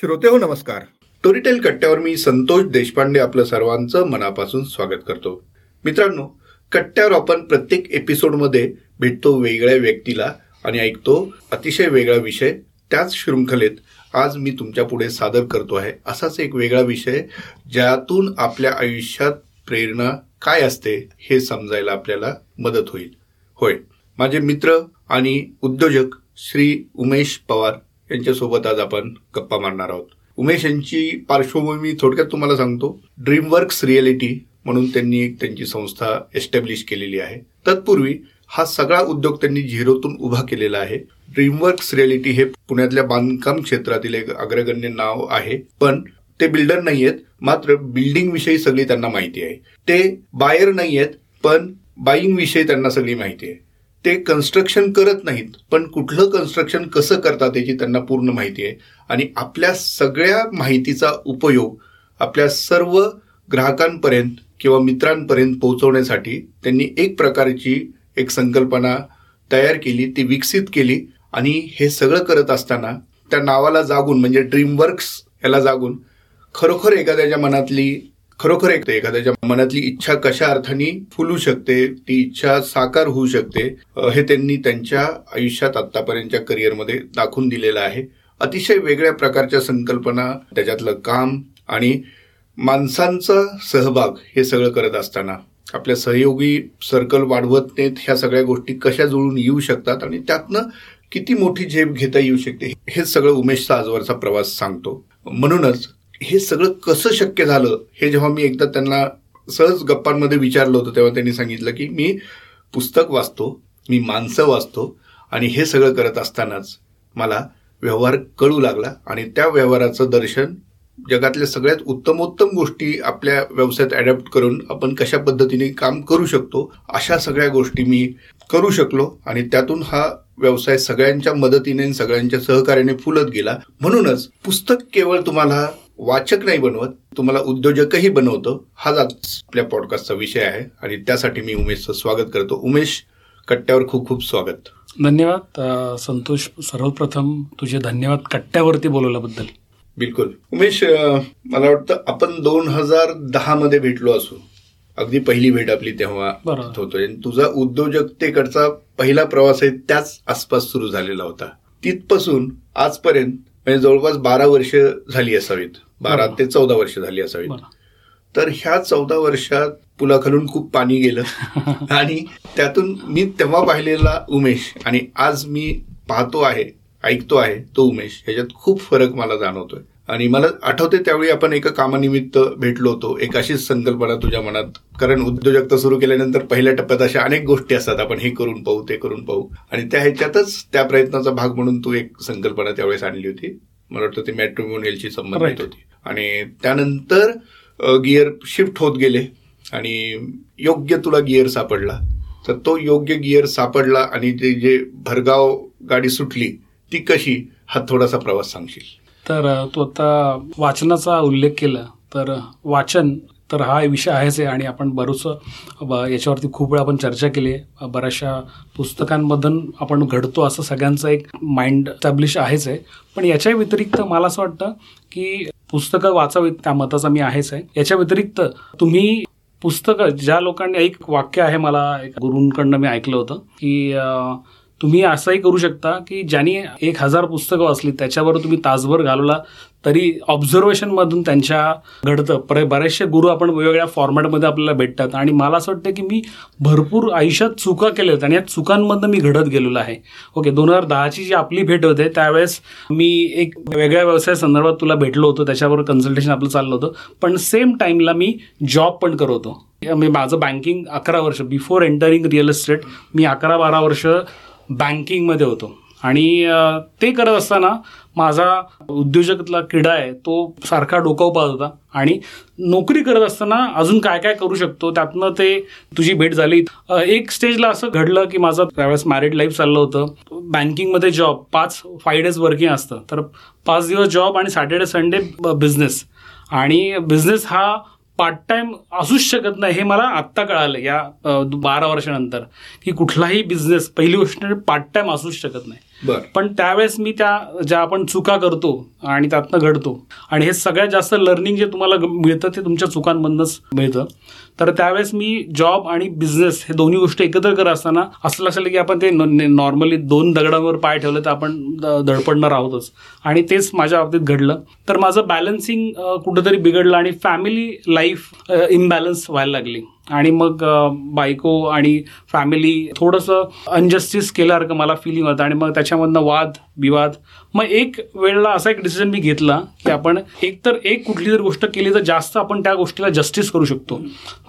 श्रोते हो नमस्कार. स्टोरीटेल कट्ट्यावर मी संतोष देशपांडे आपलं सर्वांचं मनापासून स्वागत करतो. मित्रांनो कट्ट्यावर आपण प्रत्येक एपिसोडमध्ये भेटतो वेगळ्या व्यक्तीला आणि ऐकतो अतिशय वेगळा विषय. त्याच शृंखलेत आज मी तुमच्यापुढे सादर करतो आहे असाच एक वेगळा विषय ज्यातून आपल्या आयुष्यात प्रेरणा काय असते हे समजायला आपल्याला मदत होईल. होय. माझे मित्र आणि उद्योजक श्री उमेश पवार यांच्यासोबत आज आपण गप्पा मारणार आहोत. उमेश यांची पार्श्वभूमी थोडक्यात तुम्हाला सांगतो. ड्रीमवर्क्स रिअलिटी म्हणून त्यांनी एक त्यांची संस्था एस्टॅब्लिश केलेली आहे. तत्पूर्वी हा सगळा उद्योग त्यांनी झिरोतून उभा केलेला आहे. ड्रीमवर्क्स रिअलिटी हे पुण्यातल्या बांधकाम क्षेत्रातील एक अग्रगण्य नाव आहे. पण ते बिल्डर नाही आहेत मात्र बिल्डिंग विषयी सगळी त्यांना माहिती आहे. ते बायर नाही आहेत पण बाईंग विषयी त्यांना सगळी माहिती आहे. ते कन्स्ट्रक्शन करत नाहीत पण कुठलं कन्स्ट्रक्शन कसं करतात याची त्यांना पूर्ण माहिती आहे. आणि आपल्या सगळ्या माहितीचा उपयोग आपल्या सर्व ग्राहकांपर्यंत किंवा मित्रांपर्यंत पोहोचवण्यासाठी त्यांनी एक प्रकारची एक संकल्पना तयार केली ती विकसित केली आणि हे सगळं करत असताना त्या नावाला जागून म्हणजे ड्रीमवर्क्स याला जागून खरोखर एखाद्याच्या मनातली खरोखर एक एखाद्याच्या मनातली इच्छा कशा अर्थाने फुलू शकते ती इच्छा साकार होऊ शकते हे त्यांनी त्यांच्या आयुष्यात आतापर्यंतच्या करिअरमध्ये दाखवून दिलेलं आहे. अतिशय वेगळ्या प्रकारच्या संकल्पना त्याच्यातलं काम आणि माणसांचा सहभाग हे सगळं करत असताना आपल्या सहयोगी सर्कल वाढवत नेत ह्या सगळ्या गोष्टी कशा जुळून येऊ शकतात आणि त्यातनं किती मोठी झेप घेता येऊ शकते हे सगळं उमेशचा आजवरचा प्रवास सांगतो. म्हणूनच हे सगळं कसं शक्य झालं हे जेव्हा मी एकदा त्यांना सहज गप्पांमध्ये विचारलं होतं तेव्हा त्यांनी सांगितलं की मी पुस्तक वाचतो मी माणसं वाचतो आणि हे सगळं करत असतानाच मला व्यवहार कळू लागला आणि त्या व्यवहाराचं दर्शन जगातल्या सगळ्यात उत्तमोत्तम गोष्टी आपल्या व्यवसायात अडॅप्ट करून आपण कशा पद्धतीने काम करू शकतो अशा सगळ्या गोष्टी मी करू शकलो आणि त्यातून हा व्यवसाय सगळ्यांच्या मदतीने सगळ्यांच्या सहकार्याने फुलत गेला. म्हणूनच पुस्तक केवळ तुम्हाला वाचक नाही बनवत तुम्हाला उद्योजकही बनवतो. हाच आपल्या पॉडकास्टचा विषय आहे आणि त्यासाठी मी उमेशचं स्वागत करतो. उमेश कट्ट्यावर खूप खूप स्वागत. धन्यवाद. संतोष सर्वप्रथम तुझे धन्यवाद कट्ट्यावरती बोलवल्याबद्दल. बिलकुल. उमेश मला वाटतं आपण दोन हजार दहा मध्ये भेटलो असू. अगदी पहिली भेट आपली तेव्हा होतोय. तुझा उद्योजकतेकडचा पहिला प्रवास आहे त्याच आसपास सुरू झालेला होता. तिथपासून आजपर्यंत म्हणजे जवळपास बारा वर्ष झाली असावीत. बारा ते चौदा वर्ष झाली असावीत तर ह्या चौदा वर्षात पुलाखालून खूप पाणी गेलं. आणि त्यातून मी तेव्हा पाहिलेला उमेश आणि आज मी पाहतो आहे ऐकतो आहे तो उमेश ह्याच्यात खूप फरक मला जाणवतोय. आणि मला आठवते त्यावेळी आपण एका कामानिमित्त भेटलो होतो. एक अशीच संकल्पना तुझ्या मनात. कारण उद्योजकता सुरू केल्यानंतर पहिल्या टप्प्यात अशा अनेक गोष्टी असतात. आपण हे करून पाहू ते करून पाहू. आणि त्या ह्याच्यातच त्या प्रयत्नाचा भाग म्हणून तू एक संकल्पना त्यावेळेस आणली होती. मला वाटतं ती मॅट्रिमोनियलची संबंधित होती. आणि त्यानंतर गिअर शिफ्ट होत गेले आणि योग्य तुला गिअर सापडला. तर तो योग्य गिअर सापडला आणि ते जे भरगाव गाडी सुटली ती कशी हा थोडासा प्रवास सांगशील. तर तू आता वाचनाचा उल्लेख केला तर वाचन तर हा विषय आहेच आहे आणि आपण बरंचसं याच्यावरती खूप वेळा आपण चर्चा केली आहे. बऱ्याचशा पुस्तकांमधून आपण घडतो असं सगळ्यांचं एक माइंड स्टॅब्लिश आहेच आहे. पण याच्या व्यतिरिक्त मला असं वाटतं की पुस्तकं वाचावीत त्या मताचा मी आहेच आहे. याच्या व्यतिरिक्त तुम्ही पुस्तकं ज्या लोकांनी एक वाक्य आहे मला एक गुरूंकडनं मी ऐकलं होतं की तुम्ही असंही करू शकता की ज्यांनी एक हजार पुस्तकं वाचली त्याच्यावर तुम्ही तासभर घालवला तरी ऑब्झर्वेशनमधून त्यांच्या घडतं. बरेचसे गुरु आपण वेगवेगळ्या फॉर्मॅटमध्ये आपल्याला भेटतात. आणि मला असं वाटतं की मी भरपूर आयुष्यात चुका केल्या आहेत आणि या चुकांमधनं मी घडत गेलेलो आहे. ओके दोन हजार दहाची जी आपली भेट होते त्यावेळेस मी एक वेगळ्या व्यवसाय संदर्भात तुला भेटलो होतो. त्याच्यावर कन्सल्टेशन आपलं चाललं होतं. पण सेम टाईमला मी जॉब पण करत होतो. मी माझं बँकिंग अकरा वर्ष बिफोर एंटरिंग रिअल इस्टेट मी अकरा बारा वर्ष बँकिंगमध्ये होतो. आणि ते करत असताना माझा उद्योजकतला किडा आहे तो सारखा डोकं पाहत होता. आणि नोकरी करत असताना अजून काय काय करू शकतो त्यातनं ते तुझी भेट झाली. एक स्टेजला असं घडलं की माझं त्यावेळेस मॅरिड लाईफ चाललं होतं. बँकिंगमध्ये जॉब पाच फाय डेज वर्किंग असतं. तर पाच दिवस जॉब आणि सॅटर्डे संडे बिझनेस आणि बिझनेस हा पार्ट टाइम असूच शकत नाही हे मला आत्ता कळालं या बारा वर्षानंतर. की कुठलाही बिझनेस पहिली गोष्ट म्हणजे पार्ट टाइम असूच शकत नाही. पण त्यावेळेस मी त्या ज्या आपण चुका करतो आणि त्यातनं घडतो आणि हे सगळ्यात जास्त लर्निंग जे तुम्हाला मिळतं ते तुमच्या चुकांमधनंच मिळतं. तर त्यावेळेस मी जॉब आणि बिझनेस हे दोन्ही गोष्टी एकत्र करत असताना असं लक्षात की आपण ते नॉर्मली दोन दगडांवर पाय ठेवलं तर आपण दडपडणार धडपडणार आहोतच. आणि तेच माझ्या बाबतीत घडलं. तर माझं बॅलन्सिंग कुठंतरी बिघडलं आणि फॅमिली लाईफ इम्बॅलन्स व्हायला लागली. आणि मग बायको आणि फॅमिली थोडंसं अनजस्टिस केल्यासारखं मला फिलिंग होतं आणि मग त्याच्यामधनं वाद विवाद. मग एक वेळेला असा एक डिसिजन मी घेतला की आपण एकतर एक कुठली जर गोष्ट केली तर जास्त आपण त्या गोष्टीला जस्टिस करू शकतो.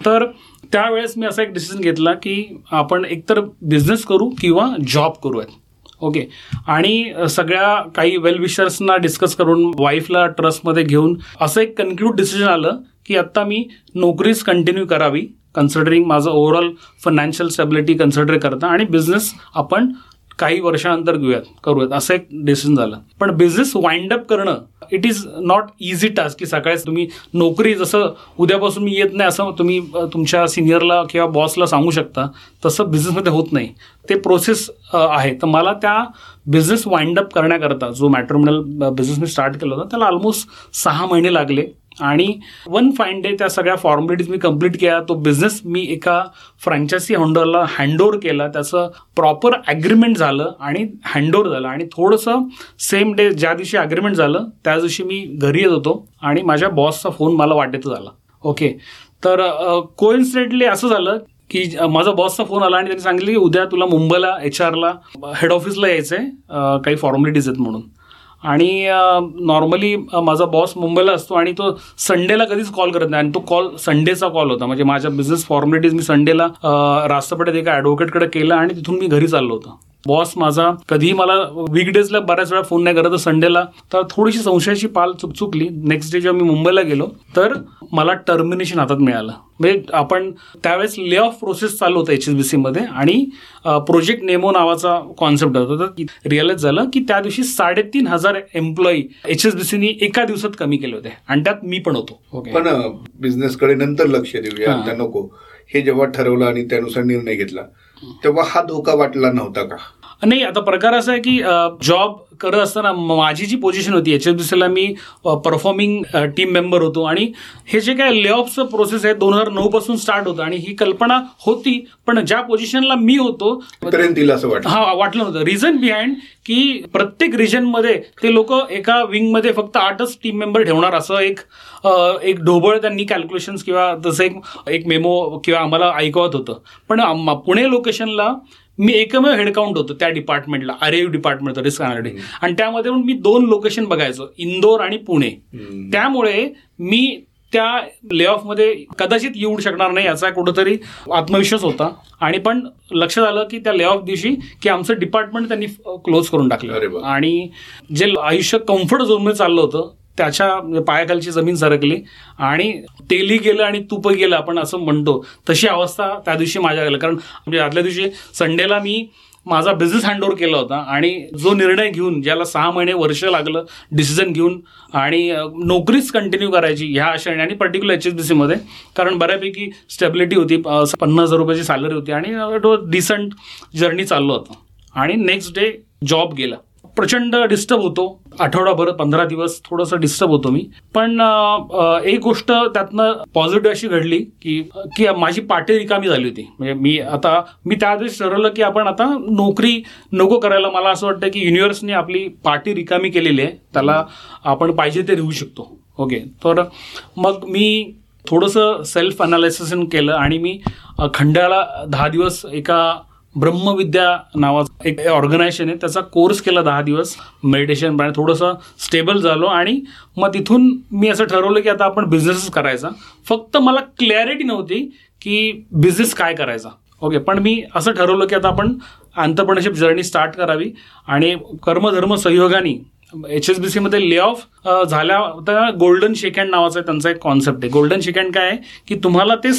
तर त्यावेळेस मी असा एक डिसिजन घेतला की आपण एकतर बिझनेस करू किंवा जॉब करूयात. ओके. आणि सगळ्या काही वेल विशर्सना डिस्कस करून वाईफला ट्रस्टमध्ये घेऊन असं एक कन्क्लूड डिसिजन आलं की आत्ता मी नोकरीच कंटिन्यू करावी कन्सिडरिंग माझं ओव्हरऑल फायनान्शियल स्टेबिलिटी कन्सिडर करता आणि बिझनेस आपण काही वर्षानंतर घेऊयात करूयात. असं एक डिसिजन झालं. पण बिझनेस वाइंड अप करणं it is not easy task की सकाळीच तुम्ही नोकरी जसं उद्यापासून मी येत नाही असं तुम्ही तुमच्या सिनियरला किंवा बॉसला सांगू शकता तसं बिझनेसमध्ये होत नाही. ते प्रोसेस आहे. तर मला त्या बिझनेस वाइंड अप करण्याकरता जो मॅट्रोमिनल बिझनेस मी स्टार्ट केला होता त्याला ऑलमोस्ट सहा महिने लागले. आणि वन फाईन डे त्या सगळ्या फॉर्मॅलिटीज मी कंप्लीट केल्या तो बिझनेस मी एका फ्रँचायसी होल्डरला हँडओव्हर केला. त्याचं प्रॉपर ॲग्रीमेंट झालं आणि हँडओव्हर झालं. आणि थोडंसं सेम डे ज्या दिवशी ॲग्रीमेंट झालं त्या दिवशी मी घरी येत होतो आणि माझ्या बॉसचा फोन मला वाटेतच झाला. ओके तर कोइन्सिडेंटली असं झालं की माझा बॉसचा फोन आला आणि त्यांनी सांगितलं की उद्या तुला मुंबईला एच आरला हेड ऑफिसला यायचं आहे काही फॉर्मॅलिटीज आहेत म्हणून. आणि नॉर्मली माझा बॉस मुंबईला असतो आणि तो संडेला कधीच कॉल करत नाही. आणि तो कॉल संडेचा कॉल होता. म्हणजे माझ्या बिझनेस फॉर्मॅलिटीज मी संडेला राष्ट्रपतीत एका ॲडव्होकेटकडे केलं आणि तिथून मी घरी चाललो होतो. बॉस माझा कधीही मला वीकडेजला बऱ्याच वेळा फोन नाही करत संडेला तर थोडीशी संशयाची पाल चुक चुकली. नेक्स्ट डे जेव्हा मी मुंबईला गेलो तर मला टर्मिनेशन हातात मिळालं. म्हणजे आपण त्यावेळेस ले ऑफ प्रोसेस चालू होता एच एस बी सीमध्ये आणि प्रोजेक्ट नेमो नावाचा कॉन्सेप्ट होता. तर रिअलाइज झालं की त्या दिवशी साडेतीन हजार एम्प्लॉई एच एस बी सीनी एका दिवसात कमी केले होते. आणि त्यात मी पण होतो. पण बिझनेसकडे नंतर लक्ष देऊया. नको. हे जेव्हा ठरवलं आणि त्यानुसार निर्णय घेतला तेव्हा हा धोका वाटला नव्हता का? नाही आता प्रकार असा आहे की जॉब करत असताना माझी जी पोझिशन होती एच एस बी सीला मी परफॉर्मिंग टीम मेंबर होतो. आणि हे जे काय ले ऑफचं प्रोसेस आहे दोन हजार नऊ पासून स्टार्ट होतं. आणि ही कल्पना होती पण ज्या पोझिशनला मी होतो हा वाटलं नव्हतं. रिझन बिहाइंड की प्रत्येक रिजनमध्ये ते लोक एका विंगमध्ये फक्त आठच टीम मेंबर ठेवणार असं एक एक ढोबळ त्यांनी कॅल्क्युलेशन्स किंवा तसं एक एक मेमो किंवा आम्हाला ऐकवत होतं. पण पुणे लोकेशनला मी एकमेव हेडकाउंट होतो त्या डिपार्टमेंटला आर यू डिपार्टमेंट होतं रिस्क अनालिटिक आणि त्यामध्ये मी दोन लोकेशन बघायचो इंदोर आणि पुणे. त्यामुळे मी त्या ले ऑफमध्ये कदाचित येऊ शकणार नाही याचा कुठंतरी आत्मविश्वास होता. आणि पण लक्षात आलं की त्या ले ऑफ दिवशी की आमचं डिपार्टमेंट त्यांनी क्लोज करून टाकलं. आणि जे आयुष्य कम्फर्ट झोनमध्ये चाललं होतं त्याच्या म्हणजे पायाखालची जमीन सरकली आणि तेली गेलं आणि तूप गेलं आपण असं म्हणतो. तशी अवस्था त्या दिवशी माझ्या गेलं कारण म्हणजे आदल्या दिवशी संडेला मी माझा बिझनेस हँडओव्हर केला होता आणि जो निर्णय घेऊन ज्याला सहा महिने वर्ष लागलं डिसिजन घेऊन आणि नोकरीच कंटिन्यू करायची ह्या आशेने आणि पर्टिक्युलर एच एस बी सीमध्ये कारण बऱ्यापैकी स्टेबिलिटी होती पन्नास हजार रुपयाची सॅलरी होती आणि तो डिसंट जर्नी चाललो होता. आणि नेक्स्ट डे जॉब गेला. प्रचंड डिस्टर्ब होतो. आठवडाभर पंधरा दिवस थोडंसं डिस्टर्ब होतो मी. पण एक गोष्ट त्यातनं पॉझिटिव्ह अशी घडली की की माझी पाठी रिकामी झाली होती. म्हणजे मी आता मी त्या दिवशी ठरवलं की आपण आता नोकरी नको करायला मला असं वाटतं की युनिव्हर्सने आपली पाठी रिकामी केलेली आहे. त्याला आपण पाहिजे ते लिहू शकतो. ओके. तर मग मी थोडंसं सेल्फ अनालिसिस केलं आणि मी खंड्याला दहा दिवस एका ब्रह्मविद्या नावाचं एक ऑर्गनायझेशन आहे. त्याचा कोर्स केला दहा दिवस. मेडिटेशन प्राणी थोडंसं स्टेबल झालो आणि मग तिथून मी असं ठरवलं की आता आपण बिझनेसच करायचा. फक्त मला क्लॅरिटी नव्हती की बिझनेस काय करायचा. ओके पण मी असं ठरवलं की आता आपण आंतरप्रनरशिप जर्नी स्टार्ट करावी आणि कर्मधर्म सहयोगाने एच एस बी सीमध्ये ले ऑफ झाल्या तर गोल्डन शेकँड नावाचा त्यांचा एक कॉन्सेप्ट आहे. गोल्डन शेकँड काय? आहे की तुम्हाला ते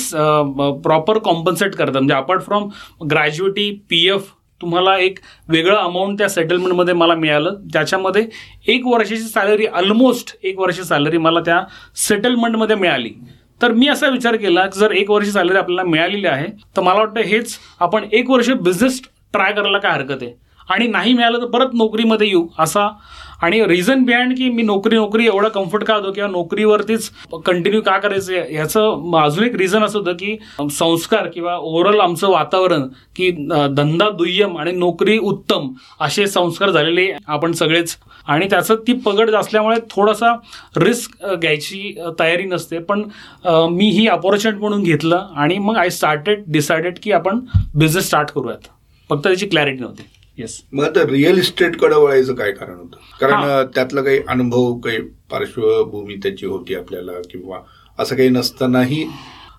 प्रॉपर कॉम्पन्सेट करतात. म्हणजे apart from gratuity P F तुम्हाला एक वेगळं अमाऊंट त्या सेटलमेंटमध्ये मला मिळालं. ज्याच्यामध्ये एक वर्षाची सॅलरी ऑलमोस्ट एक वर्षाची सॅलरी मला त्या सेटलमेंटमध्ये मिळाली. तर मी असा विचार केला की जर एक वर्ष सॅलरी आपल्याला मिळालेली आहे तर मला वाटतं हेच आपण एक वर्ष बिझनेस ट्राय करायला काय हरकत आहे. आणि नाही मिळालं तर परत नोकरीमध्ये येऊ असा आणि रिझन बिहाइंड की मी नोकरी नोकरी एवढं कम्फर्ट का होतो किंवा नोकरीवरतीच कंटिन्यू का करायचं याचं अजून एक रिझन असं होतं की संस्कार किंवा ओव्हरऑल आमचं वातावरण की धंदा दुय्यम आणि नोकरी उत्तम असे संस्कार झालेले आपण सगळेच. आणि त्याचं ती पगड असल्यामुळे थोडासा रिस्क घ्यायची तयारी नसते. पण मी ही अपॉर्च्युनिटी म्हणून घेतलं आणि मग आय स्टार्टेड डिसाइडेड की आपण बिझनेस स्टार्ट करूयात. फक्त त्याची क्लॅरिटी नव्हती. येस मग आता रिअल इस्टेटकडे वळायचं काय कारण होतं? कारण त्यातलं काही अनुभव काही पार्श्वभूमी त्याची होती आपल्याला किंवा असं काही नसतानाही?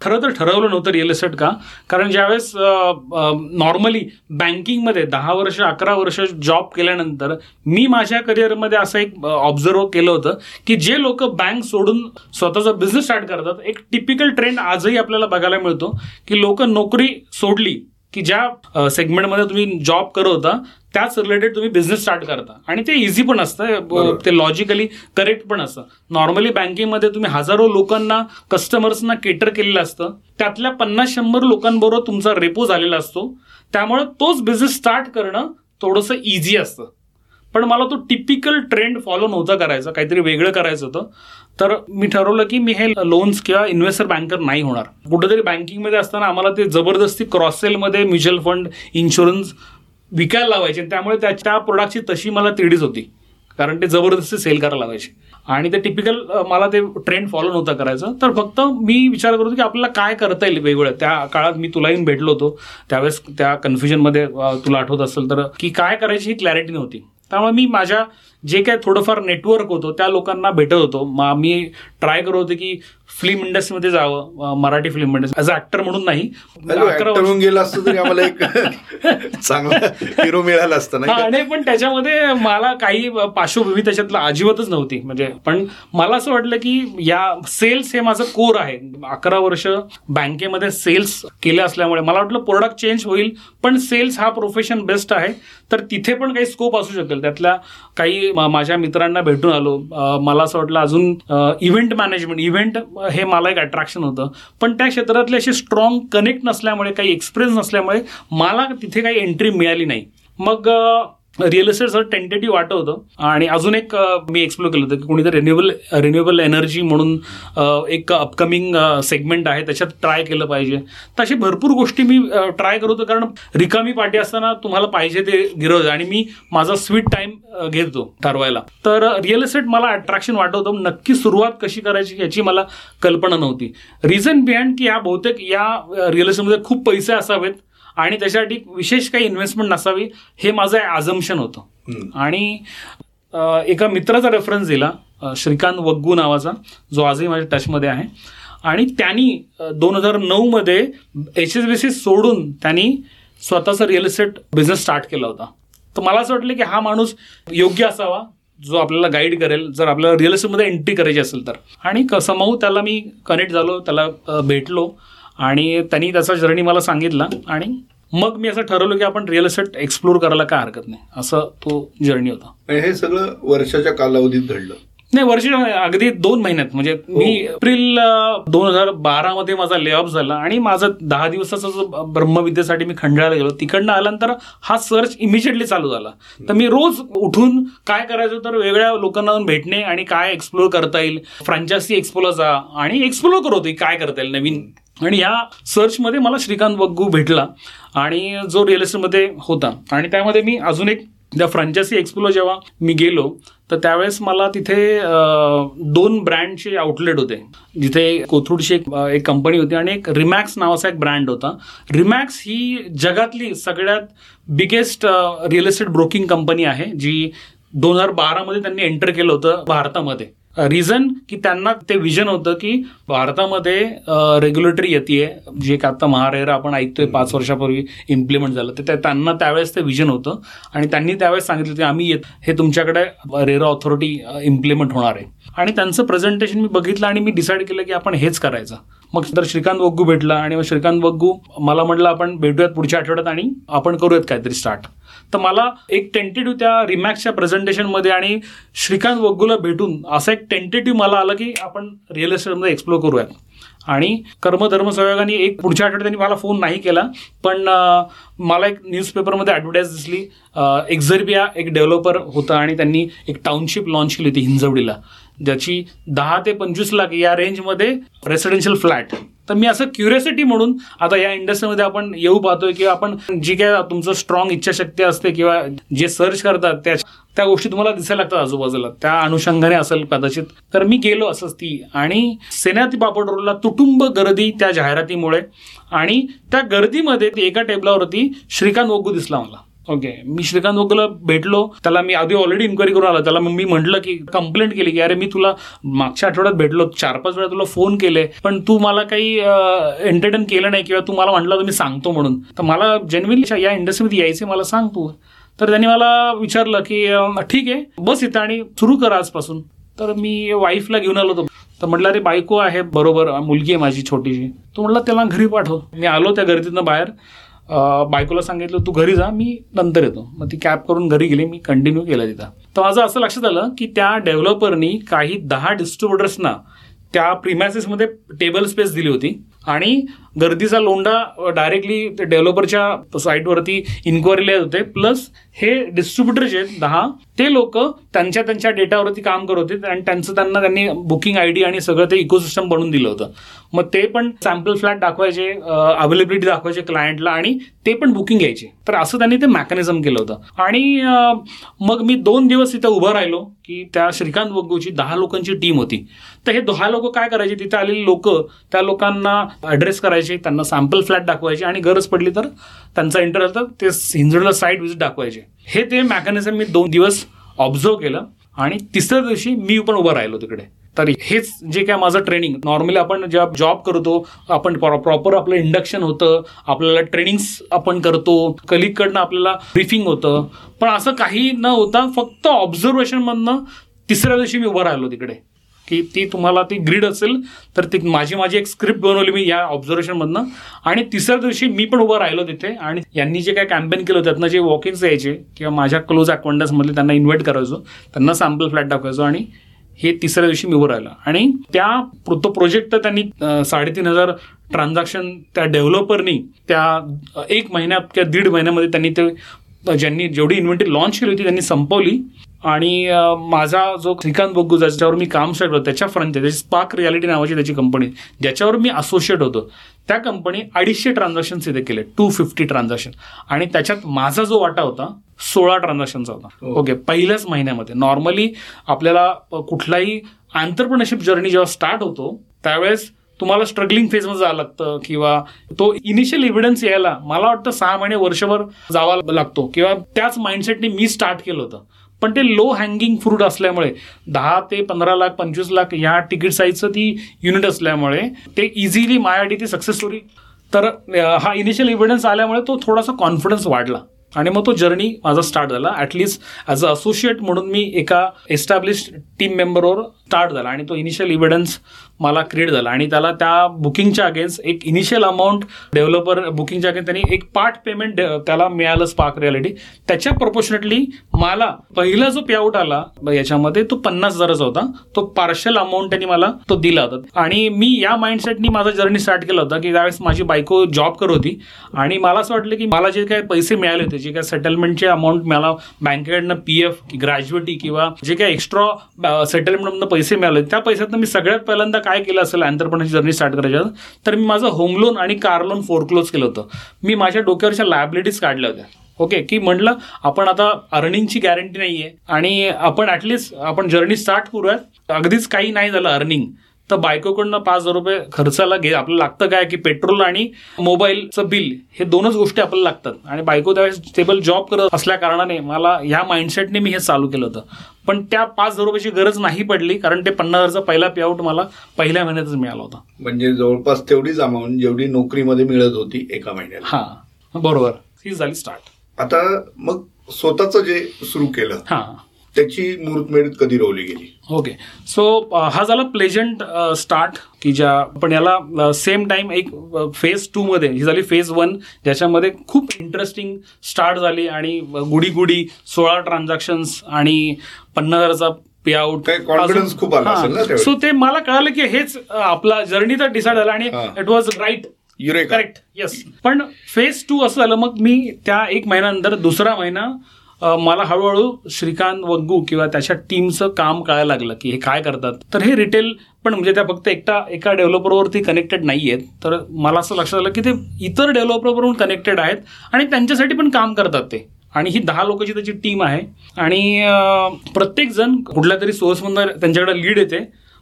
खरं तर ठरवलं नव्हतं रिअल इस्टेट का? कारण ज्यावेळेस नॉर्मली बँकिंगमध्ये दहा वर्ष अकरा वर्ष जॉब केल्यानंतर मी माझ्या करिअरमध्ये असं एक ऑब्झर्व केलं होतं की जे लोक बँक सोडून स्वतःचा बिझनेस स्टार्ट करतात एक टिपिकल ट्रेंड आजही आपल्याला बघायला मिळतो की लोक नोकरी सोडली की ज्या सेगमेंटमध्ये तुम्ही जॉब करत होता त्याच रिलेटेड तुम्ही बिझनेस स्टार्ट करता. आणि ते इझी पण असतं ते लॉजिकली करेक्ट पण असतं. नॉर्मली बँकिंगमध्ये तुम्ही हजारो लोकांना कस्टमर्सना केटर केलेलं असतं. त्यातल्या पन्नास शंभर लोकांबरोबर तुमचा रेपो झालेला असतो. त्यामुळे तोच बिझनेस स्टार्ट करणं थोडंसं इझी असतं. पण मला तो टिपिकल ट्रेंड फॉलो नव्हता करायचा. काहीतरी वेगळं करायचं होतं. तर मी ठरवलं की मी हे लोन्स किंवा इन्व्हेस्टर बँकर नाही होणार. कुठेतरी बँकिंगमध्ये असताना आम्हाला ते जबरदस्ती क्रॉस सेलमध्ये म्युच्युअल फंड इन्शुरन्स विकायला लावायचे. त्यामुळे त्या प्रोडक्टची तशी मला तिडीच होती. कारण ते जबरदस्ती सेल करायला लावायचे. आणि ते टिपिकल मला ते ट्रेंड फॉलो नव्हता करायचं. तर फक्त मी विचार करतो की आपल्याला काय करता येईल वेगवेगळं त्या काळात मी तुला येऊन भेटलो होतो. त्यावेळेस त्या कन्फ्युजनमध्ये तुला आठवत असेल तर की काय करायची ही क्लॅरिटी नव्हती. त्यामुळे मी माझ्या जे काय थोडंफार नेटवर्क होतो त्या लोकांना भेटत होतो. मग मी ट्राय करत होतो की फिल्म इंडस्ट्रीमध्ये जावं Marathi film industry as a actor म्हणून नाही म्हणून गेला असतं तरी आम्हाला एक चांगला हिरो मिळाला असतं आणि पण त्याच्यामध्ये मला काही पार्श्वभूमी त्याच्यातलं अजिबातच नव्हती. म्हणजे पण मला असं वाटलं की या सेल्स हे माझं कोर आहे. अकरा वर्ष बँकेमध्ये सेल्स केले असल्यामुळे मला वाटलं प्रोडक्ट चेंज होईल पण सेल्स हा प्रोफेशन बेस्ट आहे. तर तिथे पण काही स्कोप असू शकेल. त्यातल्या काही माझ्या मित्रांना भेटून आलो. मला असं वाटलं अजून इव्हेंट मॅनेजमेंट इव्हेंट हे मला एक अट्रॅक्शन होतं. पण त्या क्षेत्रातले असे स्ट्रॉंग कनेक्ट नसल्यामुळे काही एक्सपिरियन्स नसल्यामुळे मला तिथे काही एंट्री मिळाली नाही. मग रिअल इस्टेटचं टेंटेटिव्ह वाटत होतं. आणि अजून एक मी एक्सप्लोर केलं होतं की कोणीतरी रिन्युएबल रिन्युएबल एनर्जी म्हणून एक अपकमिंग सेगमेंट आहे. त्याच्यात ट्राय केलं पाहिजे. तर अशी भरपूर गोष्टी मी ट्राय करत होतो. कारण रिकामी पाठी असताना तुम्हाला पाहिजे ते गिरवत आणि मी माझा स्वीट टाईम घेतो ठरवायला. तर रिअल इस्टेट मला अट्रॅक्शन वाटवतं नक्की सुरुवात कशी करायची याची मला कल्पना नव्हती. रिझन बिहाइंड की या बहुतेक या रिअल इस्टेटमध्ये खूप पैसे असावेत. आणि त्याच्यासाठी विशेष काही इन्व्हेस्टमेंट नसावी हे माझं आझम्शन होतं. आणि एका मित्राचा रेफरन्स दिला श्रीकांत वग्गू नावाचा जो आजही माझ्या टचमध्ये आहे. आणि त्यांनी दोन हजार नऊमध्ये एच एस बी सी सोडून त्यांनी स्वतःचा रिअल इस्टेट बिझनेस स्टार्ट केला होता. तर मला असं वाटलं की हा माणूस योग्य असावा जो आपल्याला गाईड करेल. जर आपल्याला रिअल इस्टेटमध्ये एंट्री करायची असेल तर. आणि समूह त्याला मी कनेक्ट झालो त्याला भेटलो. आणि त्यांनी त्याचा जर्नी मला सांगितला आणि मग मी असं ठरवलं की आपण रिअल इस्टेट एक्सप्लोर करायला काय हरकत नाही. असं तो जर्नी होता. हे सगळं वर्षाच्या कालावधीत घडलं. नाही वर्ष अगदी दोन महिन्यात. म्हणजे मी हो. एप्रिल दोन हजार बारा मध्ये माझा ले ऑफ झाला आणि माझा दहा दिवसाचा जो ब्रह्मविद्येसाठी मी खंडाळायला गेलो. तिकडनं आल्यानंतर हा सर्च इमिजिएटली चालू झाला. तर मी रोज उठून काय करायचं तर वेगळ्या लोकांना भेटणे आणि काय एक्सप्लोर करता येईल. फ्रांचायसी एक्सप्लोर जा आणि एक्सप्लोर करत काय करता येईल नवीन. आणि या सर्चमध्ये मला श्रीकांत बग्गू भेटला आणि जो रिअल एस्टेटमध्ये होता. आणि त्यामध्ये मी अजून एक त्या फ्रँचायसी एक्सपोला जेव्हा मी गेलो तर त्यावेळेस मला तिथे दोन ब्रँडचे आउटलेट होते. जिथे कोथरूडची एक एक कंपनी होती आणि एक रिमॅक्स नावाचा एक ब्रँड होता. रिमॅक्स ही जगातली सगळ्यात biggest real estate broking company आहे जी दोन हजार बारामध्ये त्यांनी एंटर केलं होतं भारतामध्ये. रिझन की त्यांना ते विजन होतं की भारतामध्ये रेग्युलेटरी येते जे का आता महारेरा आपण ऐकतोय पाच वर्षापूर्वी इम्प्लिमेंट झालं. तर त्यांना त्यावेळेस ते विजन होतं. आणि त्यांनी त्यावेळेस सांगितलं की आम्ही येत हे तुमच्याकडे रेरा ऑथॉरिटी इम्प्लिमेंट होणार आहे. आणि त्यांचं प्रेझेंटेशन मी बघितलं आणि मी डिसाईड केलं की आपण हेच करायचं. मग तर श्रीकांत वग्गू भेटला आणि मग श्रीकांत वग्गू मला म्हटलं आपण भेटूयात पुढच्या आठवड्यात आणि आपण करूयात काहीतरी स्टार्ट तर मला एक टेंटेटिव्ह त्या रिमॅक्सच्या प्रेझेंटेशनमध्ये आणि श्रीकांत वग्गूला भेटून असं एक टेंटेटिव्ह मला आलं की आपण रिअल इस्टेटमध्ये एक्सप्लोर करूयात. आणि कर्मधर्म संयोगाने एक पुढच्या आठवड्यात त्यांनी मला फोन नाही केला पण मला एक न्यूजपेपरमध्ये ॲडव्हर्टाईज दिसली. एक्झर्बिया एक डेव्हलपर होता आणि त्यांनी एक टाउनशिप लॉन्च केली होती हिंजवडीला ज्याची दहा ते पंचवीस लाख या रेंजमध्ये रेसिडेन्शियल फ्लॅट तर मी असं क्युरियोसिटी म्हणून आता या इंडस्ट्रीमध्ये आपण येऊ पाहतोय किंवा आपण जी काय तुमचं स्ट्रॉंग इच्छाशक्ती असते किंवा जे सर्च करतात त्या त्या गोष्टी तुम्हाला दिसायला लागतात आजूबाजूला. त्या अनुषंगाने असेल कदाचित. तर मी गेलो असंच ती. आणि सेनाती पापड रोडला तुटुंब गर्दी त्या जाहिरातीमुळे आणि त्या गर्दीमध्ये एका टेबलावरती श्रीकांत ओगू दिसला मला. ओके मी श्रीकांत ओगूला भेटलो. त्याला मी आधी ऑलरेडी इन्क्वायरी करून आलो. त्याला मी म्हटलं की कंप्लेंट केली की अरे मी तुला मागच्या आठवड्यात भेटलो. चार पाच वेळा तुला फोन केले. पण तू मला काही एंटरटेन केलं नाही किंवा तू मला म्हटलं तर मी सांगतो म्हणून. तर मला जेन्युनली या इंडस्ट्रीमध्ये यायचे मला सांग तू. तर त्यांनी मला विचारलं की ठीक आहे. बस इथं आणि सुरू कर आजपासून. तर मी वाईफला घेऊन आलो होतो. तर म्हटलं अरे बायको आहे. बरोबर मुलगी आहे माझी छोटीशी. तो म्हटलं त्याला घरी पाठव. मी आलो त्या गर्दीतनं बाहेर. बायकोला सांगितलं तू घरी जा मी नंतर येतो. मग ती कॅब करून घरी गेली मी कंटिन्यू केला तिथं. तर माझं असं लक्षात आलं की त्या डेव्हलपरनी काही दहा डिस्ट्रीब्युटर्सना त्या प्रिमॅसिसमध्ये टेबल स्पेस दिली होती. आणि गर्दीचा लोंडा डायरेक्टली डेव्हलपरच्या साईटवरती इन्क्वायरीला येत होते. प्लस हे डिस्ट्रीब्युटर जे आहेत दहा ते लोक त्यांच्या त्यांच्या डेटावरती काम करत होते आणि त्यांचं त्यांना त्यांनी बुकिंग आय डी आणि सगळं ते इकोसिस्टम बनवून दिलं होतं. मग ते पण सॅम्पल फ्लॅट दाखवायचे अवेलेबिलिटी दाखवायचे क्लायंटला आणि ते पण बुकिंग घ्यायचे. तर असं त्यांनी ते मेकॅनिझम केलं होतं. आणि मग मी दोन दिवस तिथं उभं राहिलो की त्या श्रीकांत वग्गूची दहा लोकांची टीम होती. तर हे दहा लोक काय करायचे? तिथे आलेले लोक त्या लोकांना ॲड्रेस करायचे. त्यांना सॅम्पल फ्लॅट दाखवायचे आणि गरज पडली तर त्यांचा इंटरेस्ट तर ते हिंजडला साईट विजिट दाखवायचे. हे ते मॅकॅनिझम मी दोन दिवस ऑब्झर्व केलं आणि तिसऱ्या दिवशी मी पण उभं राहिलो तिकडे. तर हेच जे काय माझं ट्रेनिंग नॉर्मली आपण जेव्हा जॉब करतो आपण प्रॉपर आपलं इंडक्शन होतं आपल्याला ट्रेनिंग्स आपण करतो कलिककडनं आपल्याला ब्रीफिंग होतं पण असं काही न होता फक्त ऑब्झर्वेशनमधनं तिसऱ्या दिवशी मी उभं राहिलो तिकडे. की ती तुम्हाला ती ग्रीड असेल तर ती माझी माझी एक स्क्रिप्ट बनवली मी या ऑब्झर्वेशनमधनं आणि तिसऱ्या दिवशी मी पण उभं राहिलो तिथे आणि यांनी जे काय कॅम्पेन केलं त्यातनं जे वॉकिंग्स यायचे किंवा माझ्या क्लोज अकाउंटन्समधले त्यांना इन्व्हाइट करायचो त्यांना सॅम्पल फ्लॅट दाखवायचो आणि हे तिसऱ्या दिवशी मी उभं राहिलं. आणि त्या तो प्रोजेक्ट तर त्यांनी साडेतीन हजार ट्रान्झॅक्शन त्या डेव्हलपरनी त्या एक महिन्यात किंवा दीड महिन्यामध्ये त्यांनी ते ज्यांनी जेवढी इन्व्हेंटरी लॉन्च केली होती त्यांनी संपवली. आणि माझा जो श्रीकांत बग्गू ज्याच्यावर मी काम स्टार्ट होतो त्याच्या फ्रंट त्याची स्पार्क रियालिटी नावाची त्याची कंपनी ज्याच्यावर मी असोसिएट होतो त्या कंपनी अडीचशे ट्रान्झॅक्शन इथे केले टू फिफ्टी ट्रान्झॅक्शन आणि त्याच्यात माझा जो वाटा होता सोळा ट्रान्झॅक्शनचा होता. हो. ओके पहिल्याच महिन्यामध्ये. नॉर्मली आपल्याला कुठलाही आंतरप्रनरशिप जर्नी जेव्हा स्टार्ट होतो त्यावेळेस तुम्हाला स्ट्रगलिंग फेजमध्ये जावं लागतं किंवा तो इनिशियल एव्हिडन्स यायला मला वाटतं सहा महिने वर्षभर जावा लागतो किंवा त्याच माइंडसेटने मी स्टार्ट केलं होतं. पण ते लो हँगिंग फ्रूट असल्यामुळे दहा ते पंधरा लाख पंचवीस लाख या तिकीट साईजचं ती युनिट असल्यामुळे ते इझिली माझ्यासाठी ती सक्सेस स्टोरी तर हा इनिशियल एव्हिडन्स आल्यामुळे तो थोडासा कॉन्फिडन्स वाढला. आणि मग तो जर्नी माझा स्टार्ट झाला. ॲटलिस्ट ॲज अ असोसिएट म्हणून मी एका एस्टॅब्लिश टीम मेंबरवर स्टार्ट झाला. आणि तो इनिशियल इव्हिडन्स मला क्रिएट झाला. आणि त्याला त्या बुकिंगच्या अगेन्स्ट एक इनिशियल अमाऊंट डेव्हलपर बुकिंगच्या अगेन्स्ट त्यांनी एक पार्ट पेमेंट त्याला मिळालं स्पार्क रियालिटी त्याच्या प्रपोर्शनेटली मला पहिला जो पेआउट आला याच्यामध्ये तो पन्नास हजाराचा होता. तो पार्शल अमाऊंट त्यांनी मला तो दिला होता. आणि मी या माइंडसेटनी माझा जर्नी स्टार्ट केला होता की त्यावेळेस माझी बायको जॉब करत होती. आणि मला असं वाटलं की मला जे काही पैसे मिळाले होते जे काही सेटलमेंटचे अमाऊंट मला बँकेकडनं पी एफ ग्रॅज्युएटी किंवा जे काही एक्स्ट्रा सेटलमेंटमधनं पैसे मिळाले त्या पैशातनं मी सगळ्यात पहिल्यांदा काय केलं असेल अँतरप्रनरची जर्नी स्टार्ट करायच्या तर मी माझं होम लोन आणि कार लोन फोरक्लोज केलं होतं. मी माझ्या डोक्यावरच्या लायबिलिटीज काढल्या होत्या. ओके की म्हटलं आपण आता अर्निंगची गॅरंटी नाही आहे आणि आपण ॲटलिस्ट आपण जर्नी स्टार्ट करूयात. अगदीच काही नाही झालं अर्निंग तर बायकोकडनं पाच हजार रुपये खर्चाला घे. आपल्याला लागतं काय? की पेट्रोल आणि मोबाईलचं बिल हे दोनच गोष्टी आपल्याला लागतात. आणि बायको त्यावेळेस स्टेबल जॉब करत असल्या कारणाने मला ह्या माइंडसेटने मी हे चालू केलं होतं. पण त्या पाच हजार रुपयाची गरज नाही पडली कारण ते पन्नास हजारचा पहिला पेआउट मला पहिल्या महिन्यातच मिळाला होता. म्हणजे जवळपास तेवढीच अमाऊंट जेवढी नोकरीमध्ये मिळत होती एका महिन्याला. हा बरोबर. ही झाली स्टार्ट आता मग स्वतःचं जे सुरू केलं हा. त्याची मुहूर्तमेढ कधी रोवली गेली? ओके सो हा झाला प्लेजंट स्टार्ट की ज्या पण याला सेम टाइम एक फेज टू मध्ये ही झाली फेज वन ज्याच्यामध्ये खूप इंटरेस्टिंग स्टार्ट झाली आणि गुडी गुडी सोळा ट्रान्झॅक्शन्स आणि पन्नास हजाराचा पे आउट confidence खूप आला? सो ते मला कळालं की हेच आपला जर्नी तर डिसाईड झाला आणि. It was right. Correct yes पण फेज टू असं झालं मग मी त्या एक महिन्यानंतर दुसरा महिना मला हळूहळू श्रीकांत वग्गू किंवा त्याच्या टीमचं काम कळायला लागलं की हे काय करतात. तर हे रिटेल पण म्हणजे त्या फक्त एकटा एका डेव्हलपरवरती कनेक्टेड नाही आहेत तर मला असं लक्षात आलं की ते इतर डेव्हलपरवरून कनेक्टेड आहेत आणि त्यांच्यासाठी पण काम करतात ते. आणि ही दहा लोकांची त्याची टीम आहे. आणि प्रत्येकजण प्रत्येक जण कुठल्या तरी सोर्समधून त्यांच्याकडे लीड येते.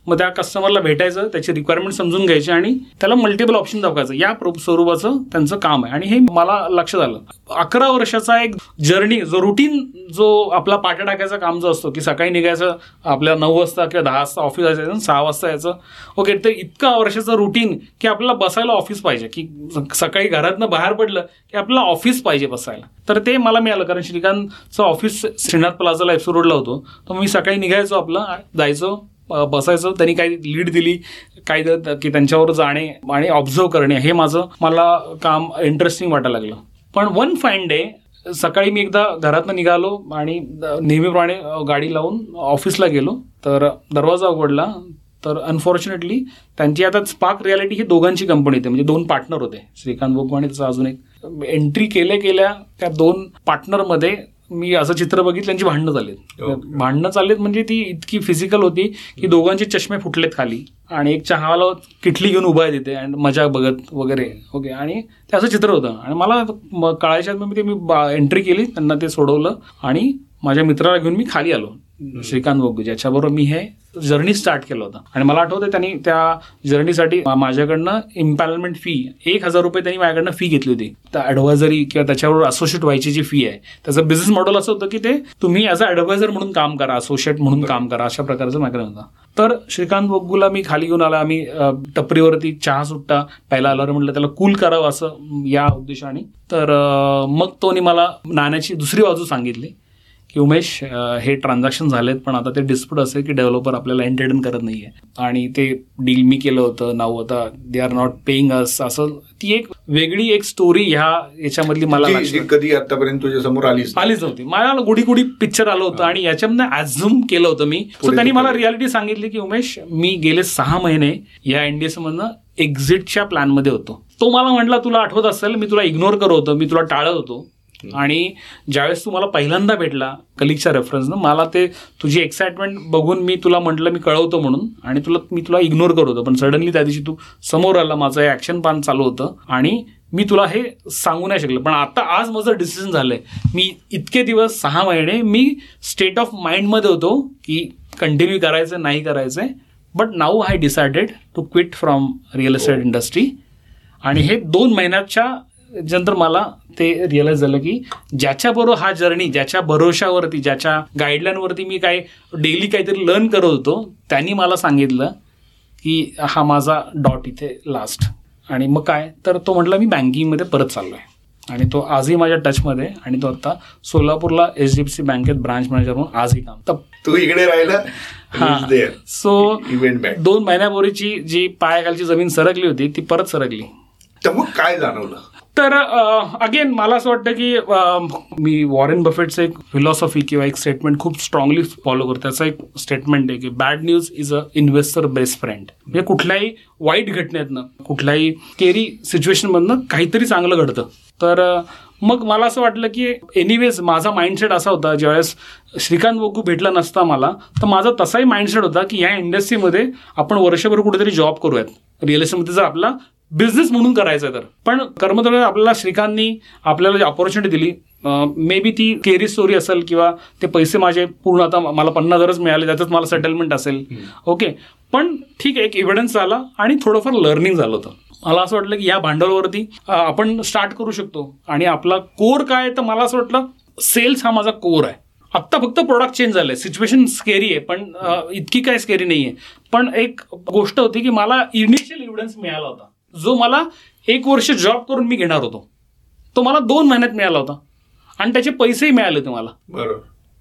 मग त्या कस्टमरला भेटायचं त्याची रिक्वायरमेंट समजून घ्यायची आणि त्याला मल्टिपल ऑप्शन दाखवायचं. या स्वरूपाचं त्यांचं काम आहे. आणि हे मला लक्षात आलं अकरा वर्षाचा एक जर्नी जो रुटीन जो आपला पाट्या टाकायचा काम जो असतो की सकाळी निघायचं आपल्या नऊ वाजता किंवा दहा वाजता ऑफिस जायचं सहा वाजता यायचं. ओके तर इतका वर्षाचं रुटीन की आपल्याला बसायला ऑफिस पाहिजे. की सकाळी घरातनं बाहेर पडलं की आपल्याला ऑफिस पाहिजे बसायला. तर ते मला मिळालं. कारण श्रीकांतचं ऑफिस श्रीनाथ प्लाझाला एफसो रोडला होतो. तर मी सकाळी निघायचो आपलं जायचो. बसायचं त्यांनी काही लीड दिली काही द- की त्यांच्यावर जाणे आणि ऑब्झर्व करणे हे माझं मला काम इंटरेस्टिंग वाटायला लागलं. पण वन फाईन डे सकाळी मी एकदा घरातनं निघालो आणि नेहमीप्रमाणे गाडी लावून ऑफिसला गेलो. तर दरवाजा उघडला तर अनफॉर्च्युनेटली त्यांची आता स्पार्क रियालिटी ही दोघांची कंपनी होती. म्हणजे दोन पार्टनर होते. श्रीकांत बोगू आणि त्याचा अजून एक. एंट्री केल्या केल्या त्या दोन पार्टनरमध्ये मी असं चित्र बघितलं त्यांची भांडणं झालीत Okay. भांडणं चाललेत म्हणजे ती इतकी फिजिकल होती की दोघांचे चष्मे फुटलेत खाली. आणि एक चहावाला किटली घेऊन उभा आहे तिथे आणि मजा बघत वगैरे. ओके. आणि ते असं चित्र होतं. आणि मला कळायच्या मी ते मी एंट्री केली त्यांना ते सोडवलं. आणि माझ्या मित्राला घेऊन मी खाली आलो. श्रीकांत बोगू ज्याच्याबरोबर मी हे जर्नी स्टार्ट केलं होतं. आणि मला आठवतं त्यांनी त्या जर्नीसाठी माझ्याकडनं इम्पॅलमेंट फी एक हजार रुपये त्यांनी माझ्याकडनं फी घेतली होती. तर ॲडवायझरी किंवा त्याच्यावर असोसिएट व्हायची जी फी आहे त्याचं बिझनेस मॉडेल असं होतं की ते तुम्ही ॲज अ ॲडवायझर म्हणून काम करा असोसिएट म्हणून काम करा अशा प्रकारचं माझ्याकडे होतं. तर श्रीकांत बग्गूला मी खाली घेऊन आला आम्ही टपरीवरती चहा सुट्टा प्यायला आल्यावर म्हटलं त्याला कूल करावं असं या उद्देशाने. तर मग तोनी मला नाण्याची दुसरी बाजू सांगितली. की उमेश हे ट्रान्झॅक्शन झालेत पण आता ते डिस्प्यूट असेल की डेव्हलपर आपल्याला एंटरटेन करत नाहीये. आणि ते डील मी केलं होतं नाव आता they are not paying us असं ती एक वेगळी एक स्टोरी ह्या याच्यामधली मला कधी आतापर्यंत तुझ्या समोर आलीच नाही. आलीच नव्हती. मला गुढी गुढी पिक्चर आलं होतं आणि याच्यामध्ये ऍझ्युम केलं होतं मी. सो त्यांनी मला. रियालिटी सांगितली की उमेश मी गेले सहा महिने या एनडीएस मधनं एक्झिटच्या प्लॅनमध्ये होतो. तो मला म्हटला तुला आठवत असेल मी तुला इग्नोर करत होतो मी तुला टाळत होतो. आणि ज्यावेळेस तू मला पहिल्यांदा भेटला कलिगच्या रेफरन्सनं मला ते तुझी एक्साइटमेंट बघून मी तुला म्हटलं मी कळवतो म्हणून. आणि तुला मी तुला इग्नोर करत होतो. पण सडनली त्या दिवशी तू समोर आला माझं ॲक्शन पान चालू होतं. आणि मी तुला हे सांगू नाही शकलो. पण आता आज माझं डिसिजन झालंय. मी इतके दिवस सहा महिने मी स्टेट ऑफ माइंडमध्ये होतो की कंटिन्यू करायचं नाही करायचंय. But now I decided to quit from real estate industry आणि हे दोन महिन्याच्या नंतर मला ते रिअलाइज झालं की ज्याच्याबरोबर हा जर्नी ज्याच्या भरोशावरती ज्याच्या गाईडलाईनवरती मी काय डेली काहीतरी लर्न करत होतो त्यांनी मला सांगितलं की हा माझा डॉट इथे लास्ट आणि मग काय? तर तो म्हटला मी बँकिंगमध्ये परत चाललो आहे आणि तो आजही माझ्या टचमध्ये आणि तो आता सोलापूरला एच डी एफ सी बँकेत ब्रांच मॅनेजर म्हणून आजही काम तर तू इकडे राहिला हा. सो इव्हेंट बँक दोन महिन्यापूर्वीची जी पायाखालची जमीन सरकली होती ती परत सरकली. तर मग काय जाणवलं? तर अगेन मला असं वाटतं की मी वॉरेन बफेटचं एक फिलॉसॉफी किंवा एक स्टेटमेंट खूप स्ट्रॉंगली फॉलो करतो. त्याचं एक स्टेटमेंट आहे की bad news is a investor best friend म्हणजे कुठल्याही वाईट घटनेतनं कुठल्याही केरी सिच्युएशनमधनं काहीतरी चांगलं घडतं. तर मग मला असं वाटलं की एनिवेज माझा माइंडसेट असा होता ज्यावेळेस श्रीकांत बोगू भेटला नसता मला तर माझा तसाही माइंडसेट होता की या इंडस्ट्रीमध्ये आपण वर्षभर कुठेतरी जॉब करूयात. रिअल इस्टेटमध्ये जर आपला बिझनेस म्हणून करायचं आहे तर. पण कर्मचारी आपल्याला श्रीकांतनी आपल्याला जी ऑपॉर्च्युनिटी दिली मे बी ती केरी स्टोरी असेल किंवा ते पैसे माझे पूर्ण आता मला पन्नास हजारच मिळाले त्यातच मला सेटलमेंट असेल. ओके पण ठीक आहे एक एव्हिडन्स आला आणि थोडंफार लर्निंग झालं होतं. मला असं वाटलं की या भांडवलवरती आपण स्टार्ट करू शकतो. आणि आपला कोर काय आहे तर मला असं वाटलं सेल्स हा माझा कोर आहे. आत्ता फक्त प्रोडक्ट चेंज झालंय. सिच्युएशन स्केरी आहे पण इतकी काय स्केरी नाही आहे पण एक गोष्ट होती की मला इनिशियल एव्हिडन्स मिळाला होता. जो मला एक वर्ष जॉब करून मी घेणार होतो. तो मला दोन महिन्यात मिळाला होता. आणि त्याचे पैसेही मिळाले होते मला. बरोबर.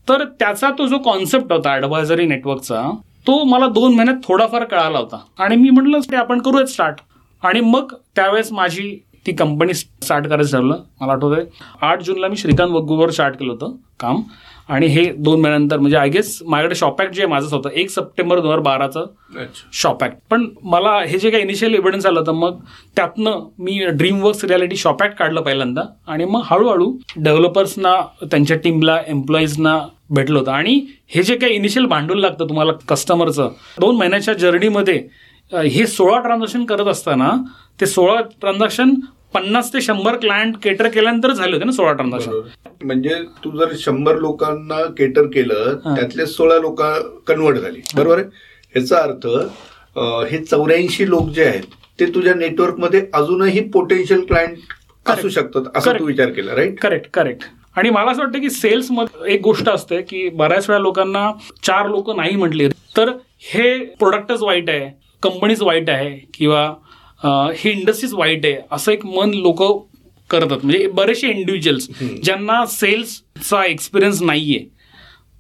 तर त्याचा तो जो कॉन्सेप्ट होता ॲडवायझरी नेटवर्कचा तो मला दोन महिन्यात थोडाफार कळाला होता. आणि मी म्हटलं ते आपण करूयात स्टार्ट आणि मग त्यावेळेस माझी ती कंपनी स्टार्ट करायचं ठरलं. मला आठवतंय आठ जूनला मी श्रीकांत वग्गूवर स्टार्ट केलं होतं काम. आणि हे दोन महिन्यानंतर म्हणजे आय गेस माझ्याकडे शॉपॅक्ट जे आहे माझंच होतं एक सप्टेंबर दोन हजार बाराचं अच्छा. शॉपॅक्ट पण मला हे जे काही इनिशियल एव्हिडन्स आलं होतं मग त्यातनं मी dream works reality shop act काढलं पहिल्यांदा. आणि मग हळूहळू डेव्हलपर्सना त्यांच्या टीमला एम्प्लॉईजना भेटलं होतं. आणि हे जे काही इनिशियल भांडवल लागतं तुम्हाला कस्टमरचं दोन महिन्याच्या जर्नीमध्ये हे सोळा ट्रान्झॅक्शन करत असताना ते सोळा ट्रान्झॅक्शन पन्नास ते शंभर क्लायंट केटर केल्यानंतर झाले होते ना सोळा ट्रान्झॅक्शन म्हणजे तू जर शंभर लोकांना केटर केलं. त्यातले सोळा लोक कन्वर्ट झाली. बरोबर आहे? ह्याचा अर्थ हे चौऱ्याऐंशी लोक जे आहेत ते तुझ्या नेटवर्कमध्ये अजूनही पोटेन्शियल क्लायंट असू. शकतात असं. तू विचार केला राईट करेक्ट करेक्ट आणि मला असं वाटतं की सेल्समध्ये एक गोष्ट असते की बऱ्याच वेळा लोकांना चार लोक नाही म्हटले तर. हे प्रोडक्टच वाईट आहे कंपनीच वाईट आहे किंवा ही इंडस्ट्रीज वाईट आहे. असं एक मन लोक करतात. म्हणजे बरेचसे इंडिव्हिज्युअल्स ज्यांना सेल्सचा एक्सपिरियन्स नाहीये.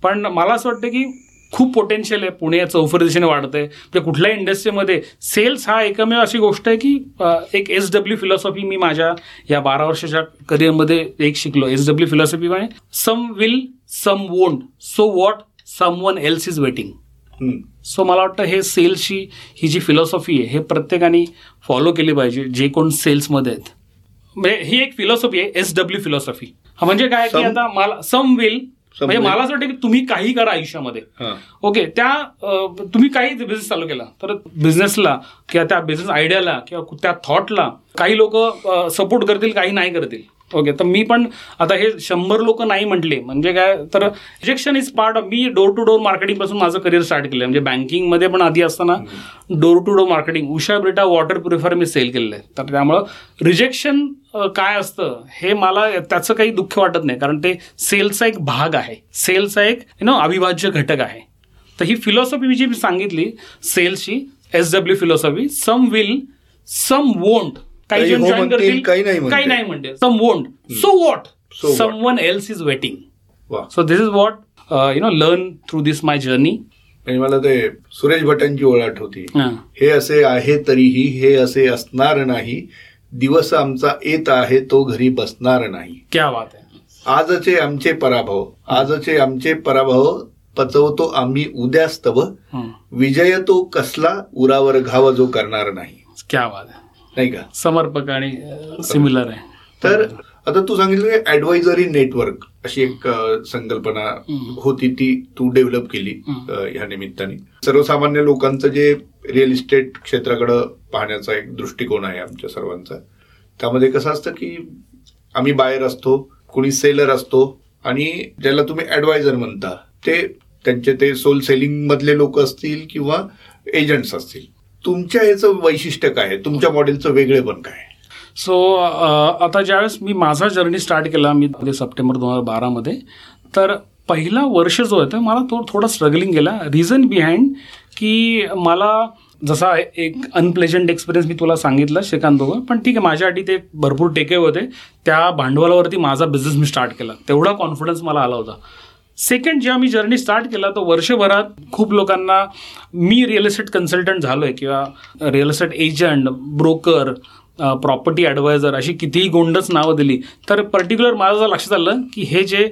पण मला असं वाटतं की खूप पोटेन्शियल आहे. पुणे चौफर दिशेने वाढत आहे म्हणजे कुठल्याही इंडस्ट्रीमध्ये सेल्स हा एकमेव अशी गोष्ट आहे की एक एस डब्ल्यू फिलॉसॉफी मी माझ्या या बारा वर्षाच्या करिअरमध्ये एक शिकलो. एस डब्ल्यू फिलॉसॉफी म्हणजे some will some won't so what someone else is waiting. So मला वाटतं हे सेल्सची ही जी फिलॉसॉफी आहे हे प्रत्येकाने फॉलो केली पाहिजे जे कोण सेल्समध्ये आहेत. म्हणजे ही एक फिलॉसॉफी आहे एस डब्ल्यू फिलॉसॉफी म्हणजे काय की आता मला सम विल म्हणजे. मला असं वाटतं की तुम्ही काही करा आयुष्यामध्ये. ओके त्या तुम्ही काही बिझनेस चालू केला. तर बिझनेसला किंवा त्या बिझनेस आयडियाला किंवा त्या थॉटला काही लोक सपोर्ट करतील काही नाही करतील. ओके तर मी पण आता हे शंभर लोक नाही म्हटले म्हणजे काय? तर रिजेक्शन इज पार्ट ऑफ मी डोर टू डोर मार्केटिंगपासून माझं करिअर स्टार्ट केलं म्हणजे बँकिंगमध्ये पण आधी असताना door to door marketing Usha Brita water purifier me sale केलेलं आहे तर त्यामुळं रिजेक्शन काय असतं? हे मला त्याचं काही दुःख वाटत नाही कारण ते सेलचा एक भाग आहे. सेलचा एक यु नो अविभाज्य घटक आहे. तर ही फिलॉसॉफी जी मी सांगितली सेल्सची S W philosophy some will some won't काही जण हो join म्हणतील, करतील, काही नाही म्हणतील. काही नाही म्हणते some won't so what someone else is waiting so this is what you know learn through this my journey म्हणजे मला ते सुरेश भटांची ओळख होती. हे. असे आहे तरीही हे असे असणार नाही. दिवस आमचा येत आहे तो घरी बसणार नाही. क्या बात आहे. आजचे आमचे पराभव आजचे आमचे पराभव पचवतो आम्ही उद्यास्तव. हं. विजय तो कसला उरावर घाव जो करणार नाही. क्या बात आहे. नाही का? समर्पक आणि सिमिलर आहे. तर आता तू सांगितलं ऍडवायझरी नेटवर्क अशी एक संकल्पना होती ती तू डेव्हलप केली ह्या निमित्ताने. सर्वसामान्य लोकांचं जे रिअल इस्टेट क्षेत्राकडं पाहण्याचा एक दृष्टिकोन आहे आमच्या सर्वांचा. त्यामध्ये कसं असतं की आम्ही बायर असतो कोणी सेलर असतो आणि ज्याला तुम्ही ऍडवायझर म्हणता ते त्यांचे ते सोल सेलिंग मधले लोक असतील किंवा एजंट्स असतील. तुमच्या याचं वैशिष्ट्य काय तुमच्या मॉडेलचं वेगळेपण काय आहे? सो आता ज्यावेळेस मी माझा जर्नी स्टार्ट केला मी सप्टेंबर दोन हजार बारामध्ये तर पहिला वर्ष जो होता मला तो थोडा स्ट्रगलिंग गेला. रिझन बिहाइंड की मला जसा एक अनप्लेजंट एक्सपिरियन्स मी तुला सांगितलं श्रीकांत दोघं पण ठीक आहे माझ्यासाठी ते भरपूर टेके होते. त्या भांडवलावरती माझा बिझनेस मी स्टार्ट केला. तेवढा कॉन्फिडन्स मला आला होता. सेकंड जेव्हा मी जर्नी स्टार्ट केला तर वर्षभरात खूप लोकांना मी रिअल इस्टेट कन्सल्टंट झालो आहे किंवा real estate agent broker property advisor अशी कितीही गोंडच नावं दिली तर पर्टिक्युलर माझं लक्षात आलं की हे जे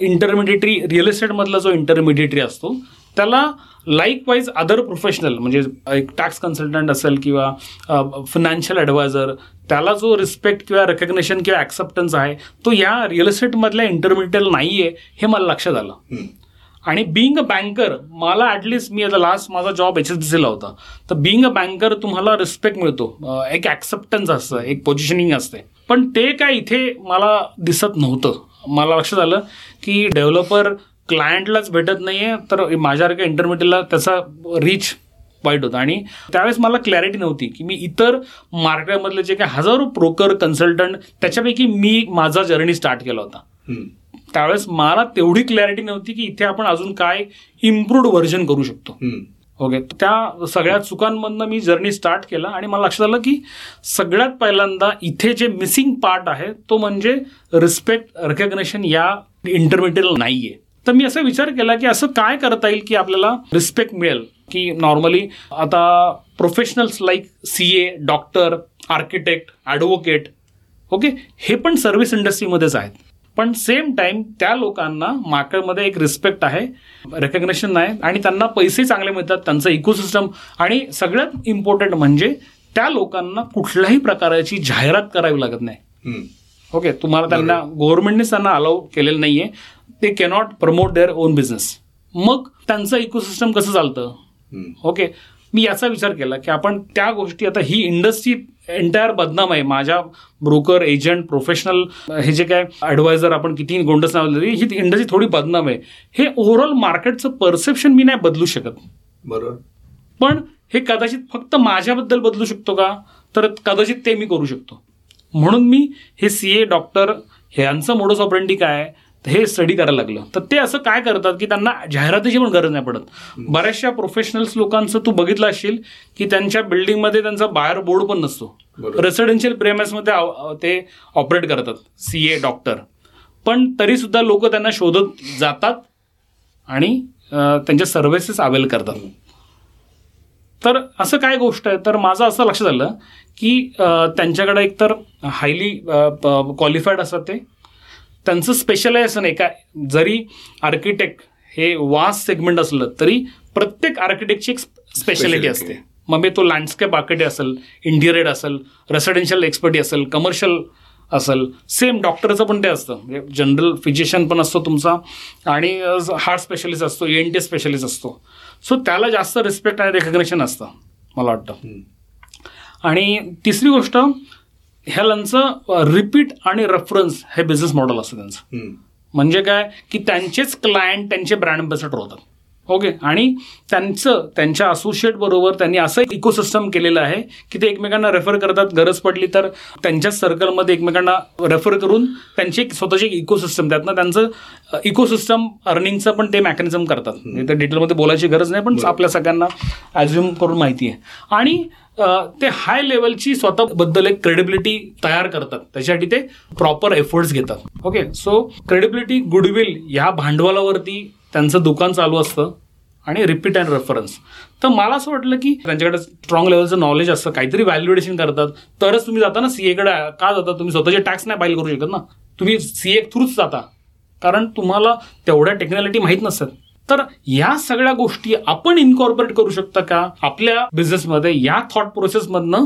इंटरमिडिएटरी रिअल इस्टेटमधला जो इंटरमिडिएटरी असतो त्याला लाईक वाईज अदर प्रोफेशनल म्हणजे एक टॅक्स कन्सल्टंट असेल किंवा फिनान्शियल ॲडवायझर त्याला जो रिस्पेक्ट किंवा रेकग्नेशन किंवा ॲक्सेप्टन्स आहे तो या रिअल इस्टेटमधल्या इंटरमिडिएटला नाही आहे हे मला लक्षात आलं. आणि बिईंग अ बँकर मला ॲटलिस्ट मी आता लास्ट माझा जॉब एच एस बी सीला होता. तर बिईंग अ बँकर तुम्हाला रिस्पेक्ट मिळतो. एक ॲक्सेप्टन्स असतं एक पोझिशनिंग असते. पण ते काय इथे मला दिसत नव्हतं. मला लक्षात आलं की डेव्हलपर क्लायंटलाच भेटत नाही आहे तर माझ्यासारख्या इंटरमिडिएटला त्याचा रीच वाईट होता आणि त्यावेळेस मला क्लॅरिटी नव्हती की मी इतर मार्केटमधले जे काही हजारो ब्रोकर कन्सल्टंट त्याच्यापैकी मी माझा जर्नी स्टार्ट केला होता. त्यावेळेस मला तेवढी क्लॅरिटी नव्हती की इथे आपण अजून काय इम्प्रूव्ड व्हर्जन करू शकतो. ओके त्या सगळ्या चुकांमधनं मी जर्नी स्टार्ट केला आणि मला लक्षात आलं की सगळ्यात पहिल्यांदा इथे जे मिसिंग पार्ट आहे तो म्हणजे रिस्पेक्ट रेकग्नेशन या इंटरमिडिएट नाहीये तर मी असा विचार केला की असं काय करता येईल की आपल्याला रिस्पेक्ट मिळेल? की नॉर्मली आता professionals like C A doctor architect advocate okay हे पण सर्व्हिस इंडस्ट्रीमध्येच आहेत. पण सेम टाइम त्या लोकांना मार्केटमध्ये एक रिस्पेक्ट आहे रेकग्नेशन आहे आणि त्यांना पैसे चांगले मिळतात त्यांचं इकोसिस्टम आणि सगळ्यात इम्पॉर्टंट म्हणजे त्या लोकांना कुठल्याही प्रकारची जाहिरात करावी लागत नाही. ओके तुम्हाला त्यांना गव्हर्नमेंटनेच त्यांना अलाउ केलेलं नाहीये. ते cannot promote their own business मग त्यांचं इकोसिस्टम कसं चालतं. ओके मी याचा विचार केला की आपण त्या गोष्टी आता ही इंडस्ट्री एंटायर बदनाम आहे. माझ्या ब्रोकर एजंट प्रोफेशनल हे जे काय ॲडवायझर आपण किती गोंडस नाव दिली ही इंडस्ट्री थोडी बदनाम आहे. हे ओव्हरऑल मार्केटचं परसेप्शन मी नाही बदलू शकत. बरोबर पण हे कदाचित फक्त माझ्याबद्दल बदलू शकतो का? तर कदाचित ते मी करू शकतो. म्हणून मी हे सी ए डॉक्टर ह्यांचं मोडस ऑपरेंडी काय? आहे हे स्टडी करायला लागलं. तर ते असं काय करतात की त्यांना जाहिरातीची पण गरज नाही पडत. बऱ्याचशा प्रोफेशनल्स लोकांचं तू बघितलं असशील की त्यांच्या बिल्डिंगमध्ये त्यांचा बाहेर बोर्ड पण नसतो. रेसिडेन्शियल प्रेमेसमध्ये ते ऑपरेट करतात. सी ए डॉक्टर पण तरी सुद्धा लोक त्यांना शोधत जातात आणि त्यांच्या सर्व्हिसेस अवेल करतात. तर असं काय गोष्ट आहे? तर माझं असं लक्षात आलं की त्यांच्याकडे एकतर हायली क्वालिफाईड असतात ते. त्यांचं स्पेशलायझेशन आहे काय जरी आर्किटेक्ट हे वास्ट सेगमेंट असलं तरी प्रत्येक आर्किटेक्टची एक स्पेशालिटी Speciality. असते. मग मी तो लँडस्केप आर्किटेक्ट असेल इंटिरियर असेल रेसिडेन्शियल एक्सपर्टी असेल कमर्शियल असेल सेम डॉक्टरचं पण ते असतं. म्हणजे जनरल फिजिशियन पण असतो तुमचा आणि हार्ट स्पेशलिस्ट असतो एन टी स्पेशलिस्ट असतो. सो त्याला जास्त रिस्पेक्ट आणि रेकग्नेशन असतं मला वाटतं. आणि तिसरी गोष्ट ह्यालांचं रिपीट आणि रेफरन्स हे बिझनेस मॉडेल असतं त्यांचं. म्हणजे काय? की त्यांचेच क्लायंट त्यांचे ब्रँड अम्बॅसेडर होतात. ओके आणि त्यांचं त्यांच्या असोसिएट बरोबर त्यांनी असं इकोसिस्टम केलेलं आहे की ते एकमेकांना रेफर करतात गरज पडली तर त्यांच्याच सर्कलमध्ये एकमेकांना रेफर करून त्यांची एक स्वतःची एक इकोसिस्टम त्यातनं त्यांचं इकोसिस्टम अर्निंगचं पण ते मेकॅनिझम करतात. त्या डिटेलमध्ये बोलायची गरज नाही पण आपल्या सगळ्यांना ॲझ्युम करून माहिती आहे. आणि ते हाय लेवलची स्वतःबद्दल एक क्रेडिबिलिटी तयार करतात. त्याच्यासाठी ते प्रॉपर एफर्ट्स घेतात. ओके सो क्रेडिबिलिटी गुडविल ह्या भांडवलावरती त्यांचं दुकान चालू असतं आणि रिपीट अँड रेफरन्स तर मला असं वाटलं की त्यांच्याकडे स्ट्रॉंग लेवलचं नॉलेज असतं काहीतरी व्हॅल्युएशन करतात. तरच तुम्ही जाता ना सीएकडे का जाता? तुम्ही स्वतःचे टॅक्स नाही फाईल करू शकत ना. तुम्ही सीए थ्रूच जाता. कारण तुम्हाला तेवढ्या टेक्नॉलॉजी माहीत नसतात. तर या सगळ्या गोष्टी आपण इन्कॉर्पोरेट करू शकता का? आपल्या बिझनेसमध्ये या थॉट प्रोसेसमधनं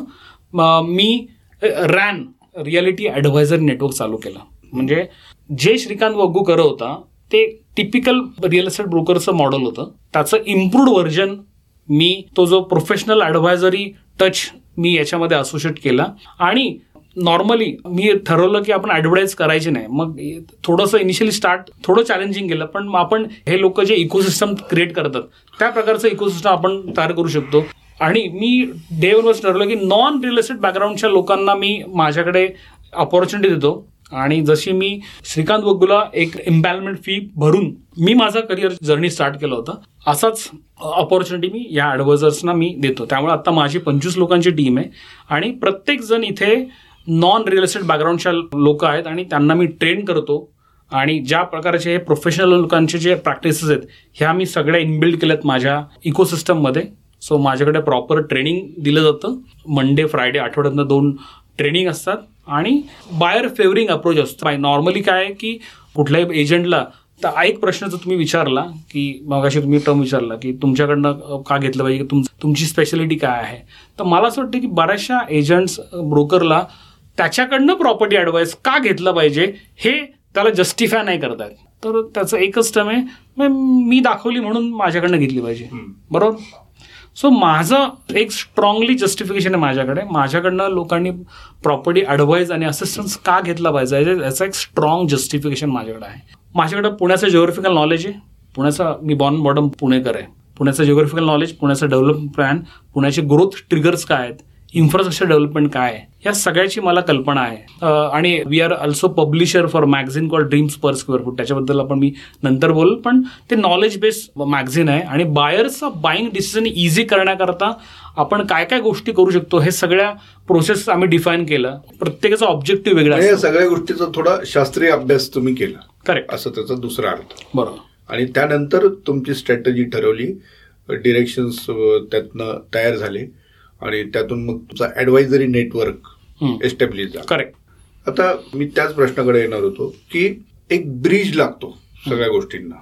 मी रॅन रियालिटी ॲडवायझर नेटवर्क चालू केला. म्हणजे जे श्रीकांत वग्गू करत होता ते टिपिकल रिअल एस्टेट ब्रोकरचं मॉडेल होतं. त्याचं इम्प्रूव्ड व्हर्जन मी तो जो प्रोफेशनल ॲडवायझरी टच मी याच्यामध्ये असोशिएट केला. आणि नॉर्मली मी ठरवलं की आपण ॲडव्हर्टाईज करायची नाही. मग थोडंसं इनिशियली स्टार्ट थोडं चॅलेंजिंग केलं पण मग आपण हे लोक जे इकोसिस्टम क्रिएट करतात त्या प्रकारचं इकोसिस्टम आपण तयार करू शकतो. आणि मी डे वरच ठरवलं की नॉन रिअल एस्टेट बॅकग्राऊंडच्या लोकांना मी माझ्याकडे अपॉर्च्युनिटी देतो. आणि जशी मी श्रीकांत वग्गुला एक एम्पॅलमेंट फी भरून मी माझा करिअर जर्नी स्टार्ट केलं होतं असाच अपॉर्च्युनिटी मी या ॲडवायझर्सना मी देतो. त्यामुळे आता माझी पंचवीस लोकांची टीम आहे. आणि प्रत्येकजण इथे नॉन रिअल एस्टेट बॅकग्राऊंडच्या लोक आहेत आणि त्यांना मी ट्रेन करतो. आणि ज्या प्रकारचे हे प्रोफेशनल लोकांचे जे प्रॅक्टिसेस आहेत ह्या मी सगळ्या इनबिल्ड केल्यात माझ्या इकोसिस्टममध्ये सो माझ्याकडे प्रॉपर ट्रेनिंग दिलं जातं. मंडे फ्रायडे आठवड्यातनं दोन ट्रेनिंग असतात. आणि बायर फेवरिंग अप्रोच असतो. बाय नॉर्मली काय आहे की कुठल्याही एजंटला तर एक प्रश्न जर तुम्ही विचारला की मगाशी तुम्ही टर्म विचारला की तुमच्याकडनं का घेतलं पाहिजे? तुम तुमची स्पेशालिटी काय आहे? तर मला असं वाटतं की बऱ्याचशा एजंट्स ब्रोकरला त्याच्याकडनं प्रॉपर्टी ॲडवाईस का घेतलं पाहिजे हे त्याला जस्टिफाय नाही करतायत. तर त्याचं एकच टर्म आहे मग मी दाखवली म्हणून माझ्याकडनं घेतली पाहिजे. बरोबर? सो माझं एक स्ट्रॉंगली जस्टिफिकेशन आहे माझ्याकडे. माझ्याकडनं लोकांनी प्रॉपर्टी ॲडवाईज आणि असिस्टन्स का घेतला पाहिजे याचं- एक स्ट्रॉंग जस्टिफिकेशन माझ्याकडे आहे. माझ्याकडे पुण्याचं जिओग्राफिकल नॉलेज आहे. पुण्याचा मी बॉर्न बॉटम पुणेकर आहे. पुण्याचं जिओग्राफिकल नॉलेज पुण्याचं डेव्हलपमेंट प्लॅन पुण्याचे ग्रोथ ट्रिगर्स काय आहेत? इन्फ्रास्ट्रक्चर डेव्हलपमेंट काय आहे? या सगळ्याची मला कल्पना आहे. आणि we are also publisher for magazine call dreams per square foot त्याच्याबद्दल आपण मी नंतर बोल पण ते नॉलेज बेस्ड मॅगझिन आहे आणि बायर्सचं बाईंग डिसिजन इझी करण्याकरता आपण काय काय गोष्टी करू शकतो हे सगळ्या प्रोसेस आम्ही डिफाईन केलं. प्रत्येकाचा ऑब्जेक्टिव्ह वेगळा या सगळ्या गोष्टीचा थोडा शास्त्रीय अभ्यास तुम्ही केला. करेक्ट असं त्याचा दुसरा अर्थ. बरोबर. आणि त्यानंतर तुमची स्ट्रॅटजी ठरवली डिरेक्शन्स त्यातनं तयार झाले. आणि त्यातून मग तुमचा ऍडवायझरी नेटवर्क. एस्टॅब्लिश झाला. करेक्ट आता मी त्याच प्रश्नाकडे येणार होतो की एक ब्रिज लागतो सगळ्या गोष्टींना.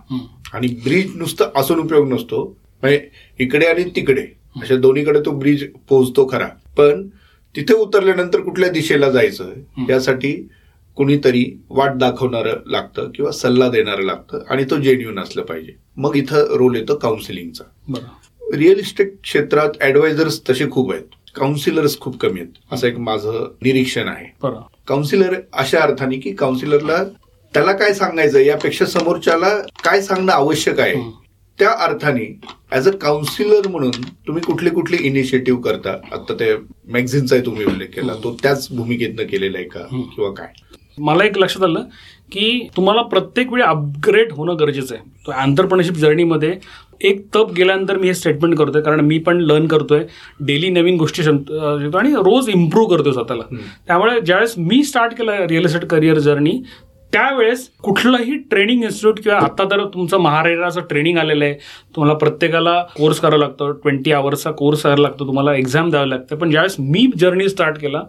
आणि ब्रिज नुसतं असून उपयोग नसतो. म्हणजे इकडे आणि तिकडे. अशा दोन्हीकडे तो ब्रिज पोहोचतो खरा. पण तिथे उतरल्यानंतर कुठल्या दिशेला जायचं. यासाठी कुणीतरी वाट दाखवणारं लागतं किंवा सल्ला देणारं लागतं आणि तो जेन्युन असलं पाहिजे. मग इथं रोल येतो काउन्सिलिंगचा रिअल इस्टेट क्षेत्रात ऍडवायझर्स तसे खूप आहेत. काउन्सिलर्स खूप कमी आहेत. असं एक माझं निरीक्षण आहे. काउन्सिलर अशा अर्थाने की काउन्सिलरला त्याला काय सांगायचं? यापेक्षा समोरच्याला काय सांगणं आवश्यक आहे. त्या अर्थाने ऍज अ काउन्सिलर म्हणून तुम्ही कुठले कुठले इनिशिएटिव्ह करता? आता ते मॅगझिनचा तुम्ही उल्लेख केला. तो त्याच भूमिकेतनं केलेला आहे का. किंवा काय? मला एक लक्षात आलं की तुम्हाला प्रत्येक वेळी अपग्रेड होणं गरजेचं आहे. तो आंतरप्रनरशिप जर्नीमध्ये एक तप गेल्यानंतर मी हे स्टेटमेंट करतोय कारण मी पण लर्न करतोय. डेली नवीन गोष्टी शिकतो आणि रोज इम्प्रूव्ह करतोय स्वतःला. त्यामुळे ज्यावेळेस मी स्टार्ट केलं रिअल इस्टेट करिअर जर्नी त्यावेळेस कुठलंही ट्रेनिंग इन्स्टिट्यूट किंवा आता तर तुमचं महाराष्ट्राचं ट्रेनिंग आलेलं आहे. तुम्हाला प्रत्येकाला कोर्स करावा लागतो ट्वेंटी आवर्सचा कोर्स करायला लागतो तुम्हाला एक्झाम द्यावं लागतं. पण ज्यावेळेस मी जर्नी स्टार्ट केला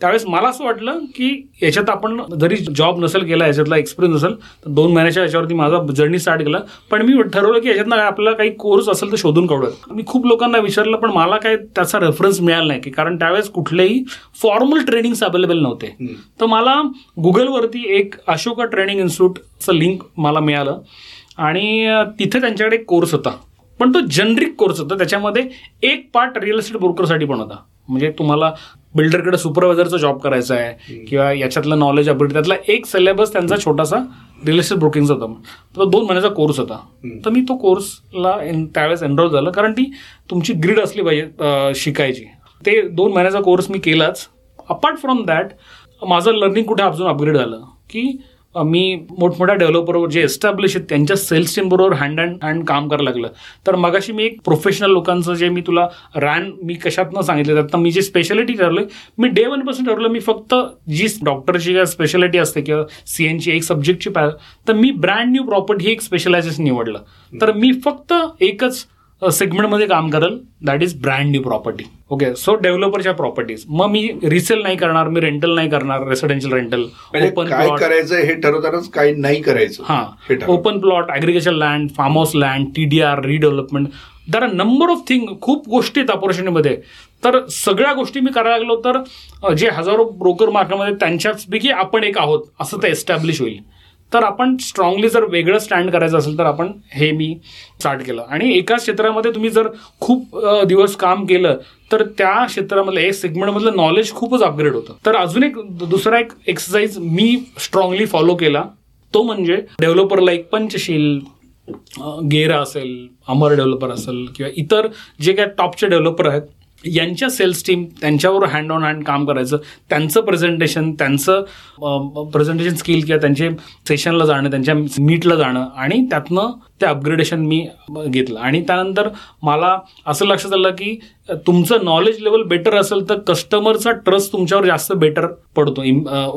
त्यावेळेस मला असं वाटलं की याच्यात आपण जरी जॉब नसेल केला याच्यातला एक्सपिरियन्स नसेल तर दोन महिन्याच्या याच्यावरती माझा जर्नी स्टार्ट केला. पण मी ठरवलं की याच्यातनं आपल्याला काही कोर्स असेल तर शोधून काढूयात मी खूप लोकांना विचारलं पण मला काय त्याचा रेफरन्स मिळाला नाही की कारण त्यावेळेस कुठलेही फॉर्मल ट्रेनिंग्स अवेलेबल नव्हते. तर मला गुगलवरती एक अशोका ट्रेनिंग इन्स्टिट्यूटचं लिंक मला मिळालं. आणि तिथे त्यांच्याकडे एक कोर्स होता. पण तो जनरिक कोर्स होता. त्याच्यामध्ये एक पार्ट रिअल इस्टेट ब्रोकरसाठी पण होता. म्हणजे तुम्हाला बिल्डरकडे सुपरवायझरचा जॉब करायचा आहे किंवा याच्यातलं नॉलेज अपडेट त्यातला एक सिलेबस त्यांचा छोटासा रिअल इस्टेट ब्रोकिंगचा होता. तो दोन महिन्याचा कोर्स होता. तर मी तो कोर्सला त्यावेळेस एनरोल झालं. कारण ती तुमची ग्रीड असली पाहिजे शिकायची. ते दोन महिन्याचा कोर्स मी केलाच. अपार्ट फ्रॉम दॅट माझं लर्निंग कुठे अजून अपग्रेड झालं? की मी मोठमोठ्या डेव्हलपरवर जे एस्टॅब्लिश आहेत त्यांच्या सेल्स टीम बरोबर हँड अँड हँड काम करायला लागलं. तर मगाशी मी एक प्रोफेशनल लोकांचं जे मी तुला रॅन मी कशातनं सांगितलं तर मी जी स्पेशालिटी ठरलोय मी डे वनपासून ठरवलं मी फक्त जी डॉक्टरची काय स्पेशालिटी असते किंवा सी एनची एक सब्जेक्टची पॅ तर मी ब्रँड न्यू प्रॉपर्टी एक स्पेशलायझेशन निवडलं. तर मी फक्त एकच सेगमेंटमध्ये काम करेल. That is brand new property okay so डेव्हलपरच्या properties मग मी रिसेल नाही करणार मी रेंटल नाही करणार रेसिडेन्शियल रेंटल ओपन काय प्लॉट करायचं हे ठरवतानाच काय नाही करायचं. हा open plot agriculture land farm house land T D R redevelopment there are number of thing खूप गोष्टी आहेत ऑपॉर्च्युनिटीमध्ये तर सगळ्या गोष्टी मी करायला लागलो तर जे हजारो ब्रोकर मार्केटमध्ये त्यांच्याचपैकी आपण एक आहोत असं ते एस्टॅब्लिश होईल. तर आपण स्ट्रॉंगली जर वेगळं स्टँड करायचं असेल तर आपण हे मी स्टार्ट केलं. आणि एकाच क्षेत्रामध्ये तुम्ही जर खूप दिवस काम केलं तर त्या क्षेत्रामधलं एक सेगमेंटमधलं नॉलेज खूपच अपग्रेड होतं. तर अजून एक दुसरा एक एक्सरसाइज मी स्ट्रॉंगली फॉलो केला. तो म्हणजे डेव्हलपरला एक पंचशील गेरा असेल अमर डेव्हलपर असेल किंवा इतर जे काय टॉपचे डेव्हलपर आहेत यांच्या सेल्स टीम त्यांच्यावर हँड ऑन हँड काम करायचं त्यांचं प्रेझेंटेशन त्यांचं प्रेझेंटेशन स्किल किंवा त्यांचे सेशनला जाणं त्यांच्या मीटला जाणं आणि त्यातनं ते अपग्रेडेशन मी घेतलं. आणि त्यानंतर मला असं लक्षात आलं की तुमचं नॉलेज लेवल बेटर असेल तर कस्टमरचा ट्रस्ट तुमच्यावर जास्त बेटर पडतो.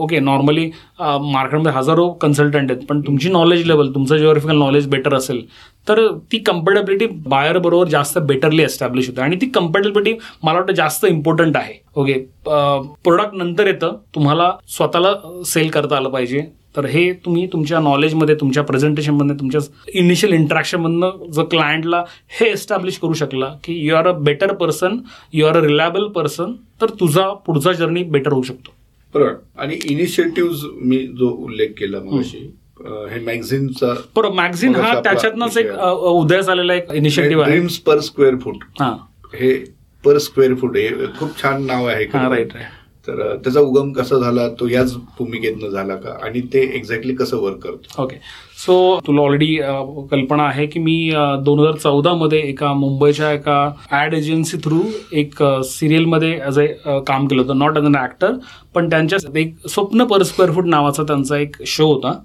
ओके नॉर्मली मार्केटमध्ये हजारो कन्सल्टंट आहेत पण तुमची नॉलेज लेवल तुमचं जिओग्राफिकल नॉलेज बेटर असेल तर ती कम्पेटेबिलिटी बायर बरोबर जास्त बेटरली एस्टॅब्लिश होते. आणि ती कम्पेटेबिलिटी मला वाटतं जास्त इम्पॉर्टंट आहे. ओके प्रोडक्ट नंतर येतं. तुम्हाला स्वतःला सेल करता आलं पाहिजे. तर हे तुम्ही तुमच्या नॉलेजमध्ये तुमच्या प्रेझेंटेशनमध्ये तुमच्या इनिशियल इंटरॅक्शनमधनं जर क्लायंटला हे एस्टॅब्लिश करू शकला की you are a better person you are a reliable person तर तुझा पुढचा जर्नी बेटर होऊ शकतो. बरोबर. आणि इनिशिएटिव्ह मी जो उल्लेख केला मगाशी हे मॅगझिनचा बरं मॅगझिन हा त्याच्यातनंच एक उदयास आलेला एक इनिशिएटिव्ह आहे. ड्रीम्स पर स्क्वेअर फूट हा. हे पर स्क्वेअर फूट हे खूप छान नाव आहे. राईट राईट तर त्याचा उगम कसा झाला? तो याच भूमिकेतनं झाला का? आणि ते एक्झॅक्टली कसं वर्क करतो? ओके सो तुला ऑलरेडी कल्पना आहे की मी दोन हजार चौदामध्ये एका मुंबईच्या एका ॲड एजन्सी थ्रू एक सिरियलमध्ये ॲज अ काम केलं होतं. नॉट ॲज अन ॲक्टर पण त्यांच्या एक स्वप्न पर स्क्वेअर फूट नावाचा त्यांचा एक शो होता.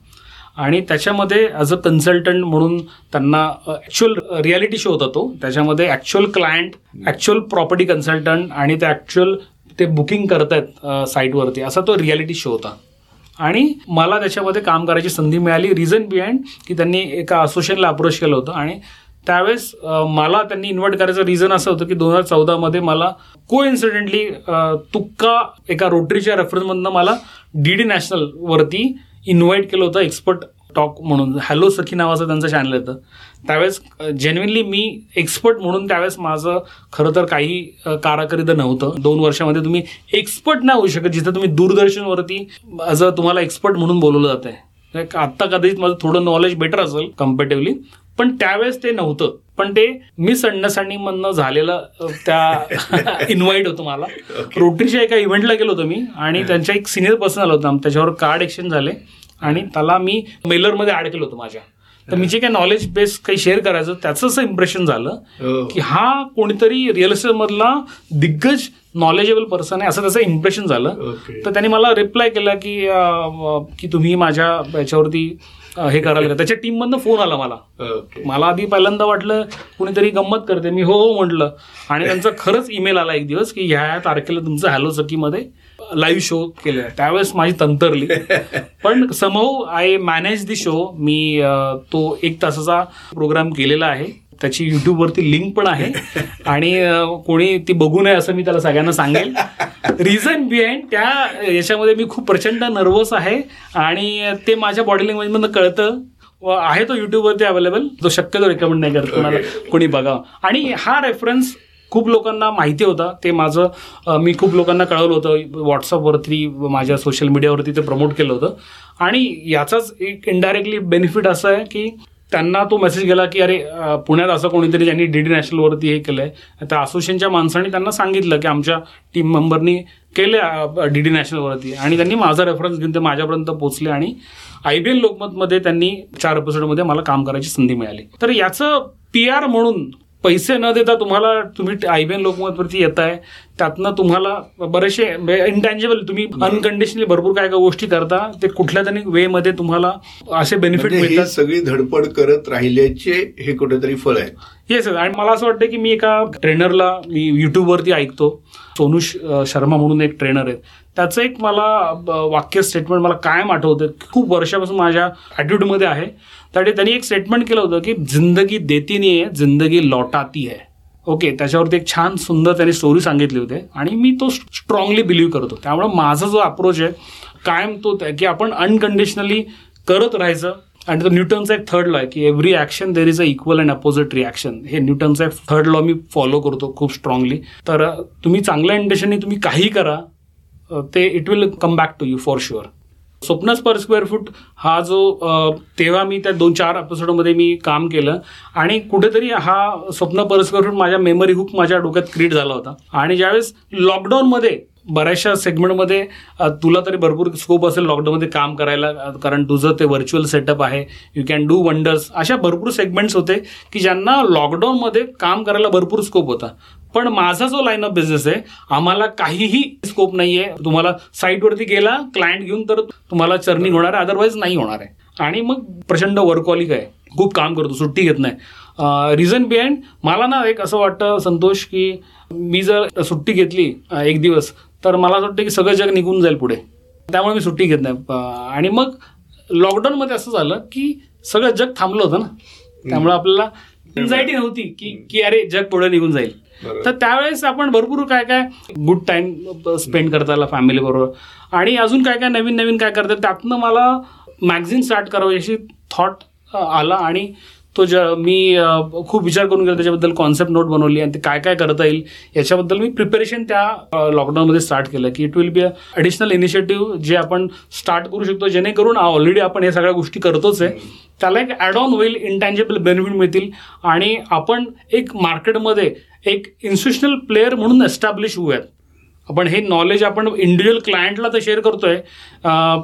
आणि त्याच्यामध्ये ॲज अ कन्सल्टंट म्हणून त्यांना ॲक्च्युअल रियालिटी शो होता तो. त्याच्यामध्ये actual client actual property consultant आणि ते ॲक्च्युअल ते बुकिंग करतायत साईटवरती. असा तो रियालिटी शो होता. आणि मला त्याच्यामध्ये काम करायची संधी मिळाली. रिझन बिहाइंड की त्यांनी एका असोसिएशनला अप्रोच केलं होतं. आणि त्यावेळेस मला त्यांनी इन्व्हाइट करायचं रिझन असं होतं की दोन हजार चौदामध्ये मला को इन्सिडेंटली तुक्का एका रोटरीच्या रेफरन्समधनं मला डी डी नॅशनलवरती इन्व्हाइट केलं होतं एक्सपर्ट टॉक म्हणून. हॅलो सखी नावाचं त्यांचं चॅनल येतं. त्यावेळेस जेन्युनली मी एक्सपर्ट म्हणून त्यावेळेस माझं खरं तर काही कारकिर्द नव्हतं. दोन वर्षामध्ये तुम्ही एक्सपर्ट नाही होऊ शकत जिथं तुम्ही दूरदर्शनवरती ॲज अ तुम्हाला एक्सपर्ट म्हणून बोलवलं जात आहे आत्ता कदाचित माझं थोडं नॉलेज बेटर असेल कम्पॅरेटिव्हली पण त्यावेळेस ते नव्हतं. पण ते मिस अंडरस्टँडिंग झालेलं त्या इन्व्हाइट होतं मला. रोटरीच्या एका इव्हेंटला गेलो होतो मी आणि त्यांच्या एक सिनियर पर्सन आलं होतं त्याच्यावर कार्ड एक्सचेंज झाले. आणि त्याला मी मेलरमध्ये ऍड केलं होतं माझ्या. तर मी जे काही नॉलेज बेस काही शेअर करायचं त्याचं असं इम्प्रेशन झालं हो. की हा कोणीतरी रिअल एस्टेटमधला दिग्गज नॉलेजेबल पर्सन आहे असं त्याचं इम्प्रेशन झालं. तर त्यांनी मला रिप्लाय केला की की तुम्ही माझ्या याच्यावरती हे कराल का त्याच्या टीममधनं फोन आला मला. मला आधी पहिल्यांदा वाटलं कुणीतरी गंमत करते. मी हो हो म्हटलं. आणि त्यांचा खरंच ईमेल आला एक दिवस की ह्या ह्या तारखेला तुमचं हॅलो सखीमध्ये लाईव्ह शो केलं त्यावेळेस माझी तंतरली. पण somehow I manage the show मी तो एक तासाचा प्रोग्राम केलेला आहे. त्याची युट्यूबवरती लिंक पण आहे. आणि कोणी ती बघू नये असं मी त्याला सगळ्यांना सांगेल. रिझन बिहाइंड त्या याच्यामध्ये मी खूप प्रचंड नर्वस आहे. आणि ते माझ्या बॉडी लँग्वेजमधनं कळतं. आहे तो युट्यूबवरती अवेलेबल तो शक्यतो रेकमेंड नाही करत कोणाला. कोणी बघा आणि हा रेफरन्स खूप लोकांना माहिती होता. ते माझं मी खूप लोकांना कळवलं होतं. व्हॉट्सअपवरती माझ्या सोशल मीडियावरती ते प्रमोट केलं होतं. आणि याचाच एक इनडायरेक्टली बेनिफिट असं आहे की त्यांना तो मेसेज गेला की अरे पुण्यात असं कोणीतरी ज्यांनी डी डी नॅशनलवरती हे केलं आहे त्या असोसिएशनच्या माणसांनी त्यांना सांगितलं की आमच्या टीम मेंबरनी केले डी डी नॅशनलवरती आणि त्यांनी माझा रेफरन्स घेऊन ते माझ्यापर्यंत पोचले आणि आय बी एल लोकमतमध्ये त्यांनी चार एपिसोडमध्ये मला काम करायची संधी मिळाली. तर याचं पी आर म्हणून पैसे न देता तुम्हाला तुम्ही आय बी एन लोकमतवरती येत आहे त्यातनं तुम्हाला बरेचसे इंटँजिबल तुम्ही अनकंडिशनली भरपूर काय काय गोष्टी करता ते कुठल्या तरी वे मध्ये तुम्हाला असे बेनिफिट म्हणजे मिळतात. सगळी धडपड करत राहिल्याचे हे कुठेतरी फळ आहे. येस आणि मला असं वाटतं की मी एका ट्रेनरला मी युट्यूबवरती ऐकतो. सोनू श- शर्मा म्हणून एक ट्रेनर आहेत. त्याचं एक मला वाक्य स्टेटमेंट मला कायम आठवतं खूप वर्षापासून माझ्या ॲटिट्यूडमध्ये आहे. त्यासाठी त्यांनी एक स्टेटमेंट केलं होतं की जिंदगी देती नाही आहे जिंदगी लौटाती आहे. ओके त्याच्यावरती एक छान सुंदर त्यांनी स्टोरी सांगितली होती. आणि मी तो स्ट्रॉंगली बिलीव्ह करतो. त्यामुळे माझा जो अप्रोच आहे कायम तो की आपण अनकंडिशनली करत राहायचं आणि तो न्यूटनचा एक थर्ड लॉ आहे की every action there is a equal and opposite reaction हे न्यूटनचा एक थर्ड लॉ मी फॉलो करतो खूप स्ट्रॉंगली तर तुम्ही चांगल्या इंटेन्शननी तुम्ही काही करा ते it will come back to you for sure Swapnas per square foot हा जो तेव्हा मी त्या दोन चार एपिसोडमध्ये मी काम केलं आणि कुठेतरी हा स्वप्न पर स्क्वेअर फूट माझ्या मेमरी हुक माझ्या डोक्यात क्रिएट झाला होता. आणि ज्यावेळेस लॉकडाऊनमध्ये बऱ्याचशा सेगमेंटमध्ये तुला तरी भरपूर स्कोप असेल लॉकडाऊनमध्ये काम करायला कारण तुझं ते व्हर्च्युअल सेटअप आहे. यू कॅन डू वंडर्स अशा भरपूर सेगमेंट्स होते की ज्यांना लॉकडाऊनमध्ये काम करायला भरपूर स्कोप होता. पण माझा जो लाईन ऑफ बिझनेस आहे आम्हाला काहीही स्कोप नाही आहे तुम्हाला साईटवरती गेला क्लायंट घेऊन तर तुम्हाला चर्निंग होणार आहे अदरवाईज नाही होणार आहे. आणि मग प्रचंड वर्कॉलिक आहे. खूप काम करतो सुट्टी घेत नाही. रिझन बिहाइंड मला ना एक असं वाटतं संतोष की मी जर सुट्टी घेतली एक दिवस तर मला असं वाटतं की सगळं जग निघून जाईल पुढे. त्यामुळे मी सुट्टी घेत नाही. आणि मग लॉकडाऊनमध्ये असं झालं की सगळं जग थांबलं होतं ना. त्यामुळे आपल्याला एन्झायटी नव्हती की की अरे जग पुढे निघून जाईल. तर त्यावेळेस आपण भरपूर काय काय गुड टाइम स्पेंड करता आला फॅमिली बरोबर. आणि अजून काय काय नवीन नवीन काय करतात त्यातनं मला मॅगझिन स्टार्ट करावं अशी थॉट आला. आणि तो ज्या मी खूप विचार करून गेलो त्याच्याबद्दल कॉन्सेप्ट नोट बनवली आणि ते काय काय करता येईल याच्याबद्दल मी प्रिपरेशन त्या लॉकडाऊनमध्ये स्टार्ट केलं की it will be a additional initiative जे आपण स्टार्ट करू शकतो जेणेकरून ऑलरेडी आपण या सगळ्या गोष्टी करतोच आहे. त्याला एक ॲड ऑन होईल इंटँजिबल बेनिफिट मिळतील आणि आपण एक मार्केटमध्ये एक इन्स्टिट्युशनल प्लेअर म्हणून एस्टॅब्लिश होऊयात. आपण हे नॉलेज आपण इंडिव्हिज्युअल क्लायंटला तर शेअर करतोय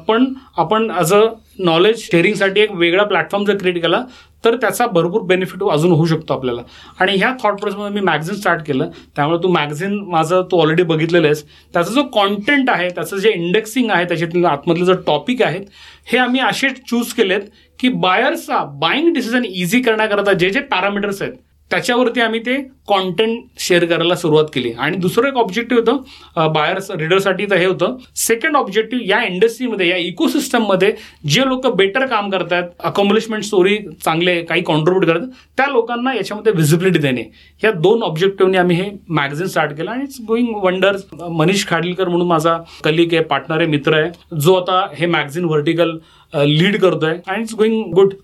पण आपण ॲज अ नॉलेज शेअरिंगसाठी एक वेगळा प्लॅटफॉर्म जर क्रिएट केला तर त्याचा भरपूर बेनिफिट अजून होऊ शकतो आपल्याला. आणि ह्या थॉट प्रोसेसमध्ये मी मॅगझिन स्टार्ट केलं. त्यामुळे तू मॅगझिन माझं तू ऑलरेडी बघितलेलं आहेस. त्याचा जो कॉन्टेंट आहे त्याचं जे इंडेक्सिंग आहे त्याच्यातलं आतमधले जो टॉपिक आहेत हे आम्ही असे चूज केलेत की बायर्सचा बाईंग डिसिजन इझी करण्याकरता जे जे पॅरामीटर्स आहेत त्याच्यावरती आम्ही ते कॉन्टेंट शेअर करायला सुरुवात केली. आणि दुसरं एक ऑब्जेक्टिव्ह होतं बायर्स रिडरसाठी तर हे होतं. सेकंड ऑब्जेक्टिव्ह या इंडस्ट्रीमध्ये या इकोसिस्टममध्ये जे लोक बेटर काम करतात अकॉम्प्लिशमेंट स्टोरी चांगले काही कॉन्ट्रीब्यूट करतात त्या लोकांना याच्यामध्ये व्हिजिबिलिटी देणे. या दोन ऑब्जेक्टिव्हने आम्ही हे मॅगझिन स्टार्ट केलं. आणि it's going wonder Manish Khadilkar म्हणून माझा कलिक आहे पार्टनर आहे मित्र आहे जो आता हे मॅगझिन व्हर्टिकल लीड करतोय. आणि इट्स गोईंग गुड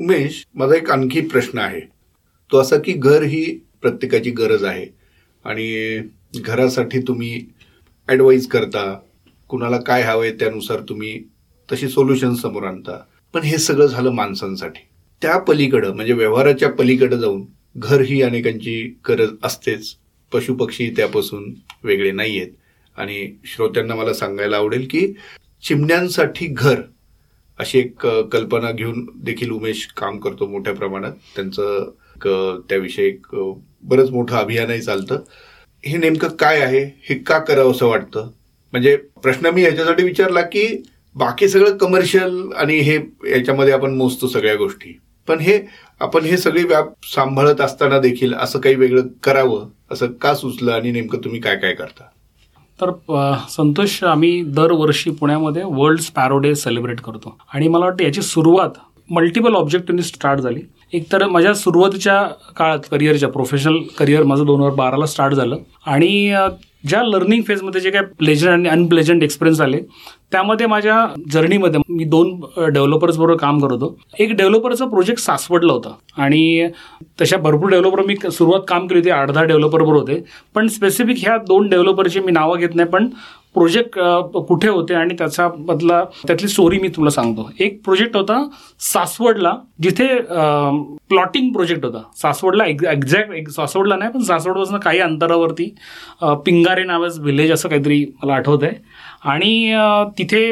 उमेश माझा एक आणखी प्रश्न आहे. तो असा की घर ही प्रत्येकाची गरज आहे. आणि घरासाठी तुम्ही ॲडवाईज करता कुणाला काय हवंय त्यानुसार तुम्ही तशी सोल्युशन समोर आणता. पण हे सगळं झालं माणसांसाठी. त्या पलीकडं म्हणजे व्यवहाराच्या पलीकडं जाऊन घर ही अनेकांची गरज असतेच. पशुपक्षी त्यापासून वेगळे नाही आहेत आणि श्रोत्यांना मला सांगायला आवडेल की चिमण्यांसाठी घर अशी एक कल्पना घेऊन देखील उमेश काम करतो मोठ्या प्रमाणात. त्यांचं त्याविषयी एक बरंच मोठं अभियानही चालतं. हे नेमकं काय आहे? हे का करावं असं वाटतं? म्हणजे प्रश्न मी याच्यासाठी विचारला की बाकी सगळं कमर्शियल आणि हे याच्यामध्ये आपण मोजतो सगळ्या गोष्टी. पण हे आपण हे सगळे व्याप सांभाळत असताना देखील असं काही वेगळं करावं? असं का सुचलं आणि नेमकं तुम्ही काय काय करता? तर संतोष आम्ही दरवर्षी पुण्यामध्ये वर्ल्ड स्पॅरो डे सेलिब्रेट करतो. आणि मला वाटतं याची सुरुवात मल्टिपल ऑब्जेक्टिव्हनी स्टार्ट झाली. एक तर माझ्या सुरुवातीच्या काळात करिअरच्या प्रोफेशनल करिअर माझं दोन हजार बाराला स्टार्ट झालं. आणि ज्या लर्निंग फेजमध्ये जे काय प्लेजंट आणि अनप्लेजंट एक्सपिरियन्स आले त्यामध्ये माझ्या जर्नीमध्ये मी दोन डेव्हलपर्सबरोबर काम करत होतो. एक डेव्हलपरचा प्रोजेक्ट सासवडला होता. आणि तशा भरपूर डेव्हलपर मी सुरुवात काम केली होती आठ दहा डेव्हलपरबरोबर होते. पण स्पेसिफिक ह्या दोन डेव्हलपरची मी नावं घेत नाही पण प्रोजेक्ट कुठे होते आणि त्याचा बदला त्यातली स्टोरी मी तुला सांगतो. एक प्रोजेक्ट होता सासवडला जिथे प्लॉटिंग प्रोजेक्ट होता. सासवडला एक्झॅक्ट सासवडला नाही पण सासवडपासून काही अंतरावरती पिंगारे नावाच व्हिलेज असं काहीतरी मला आठवत आहे आणि तिथे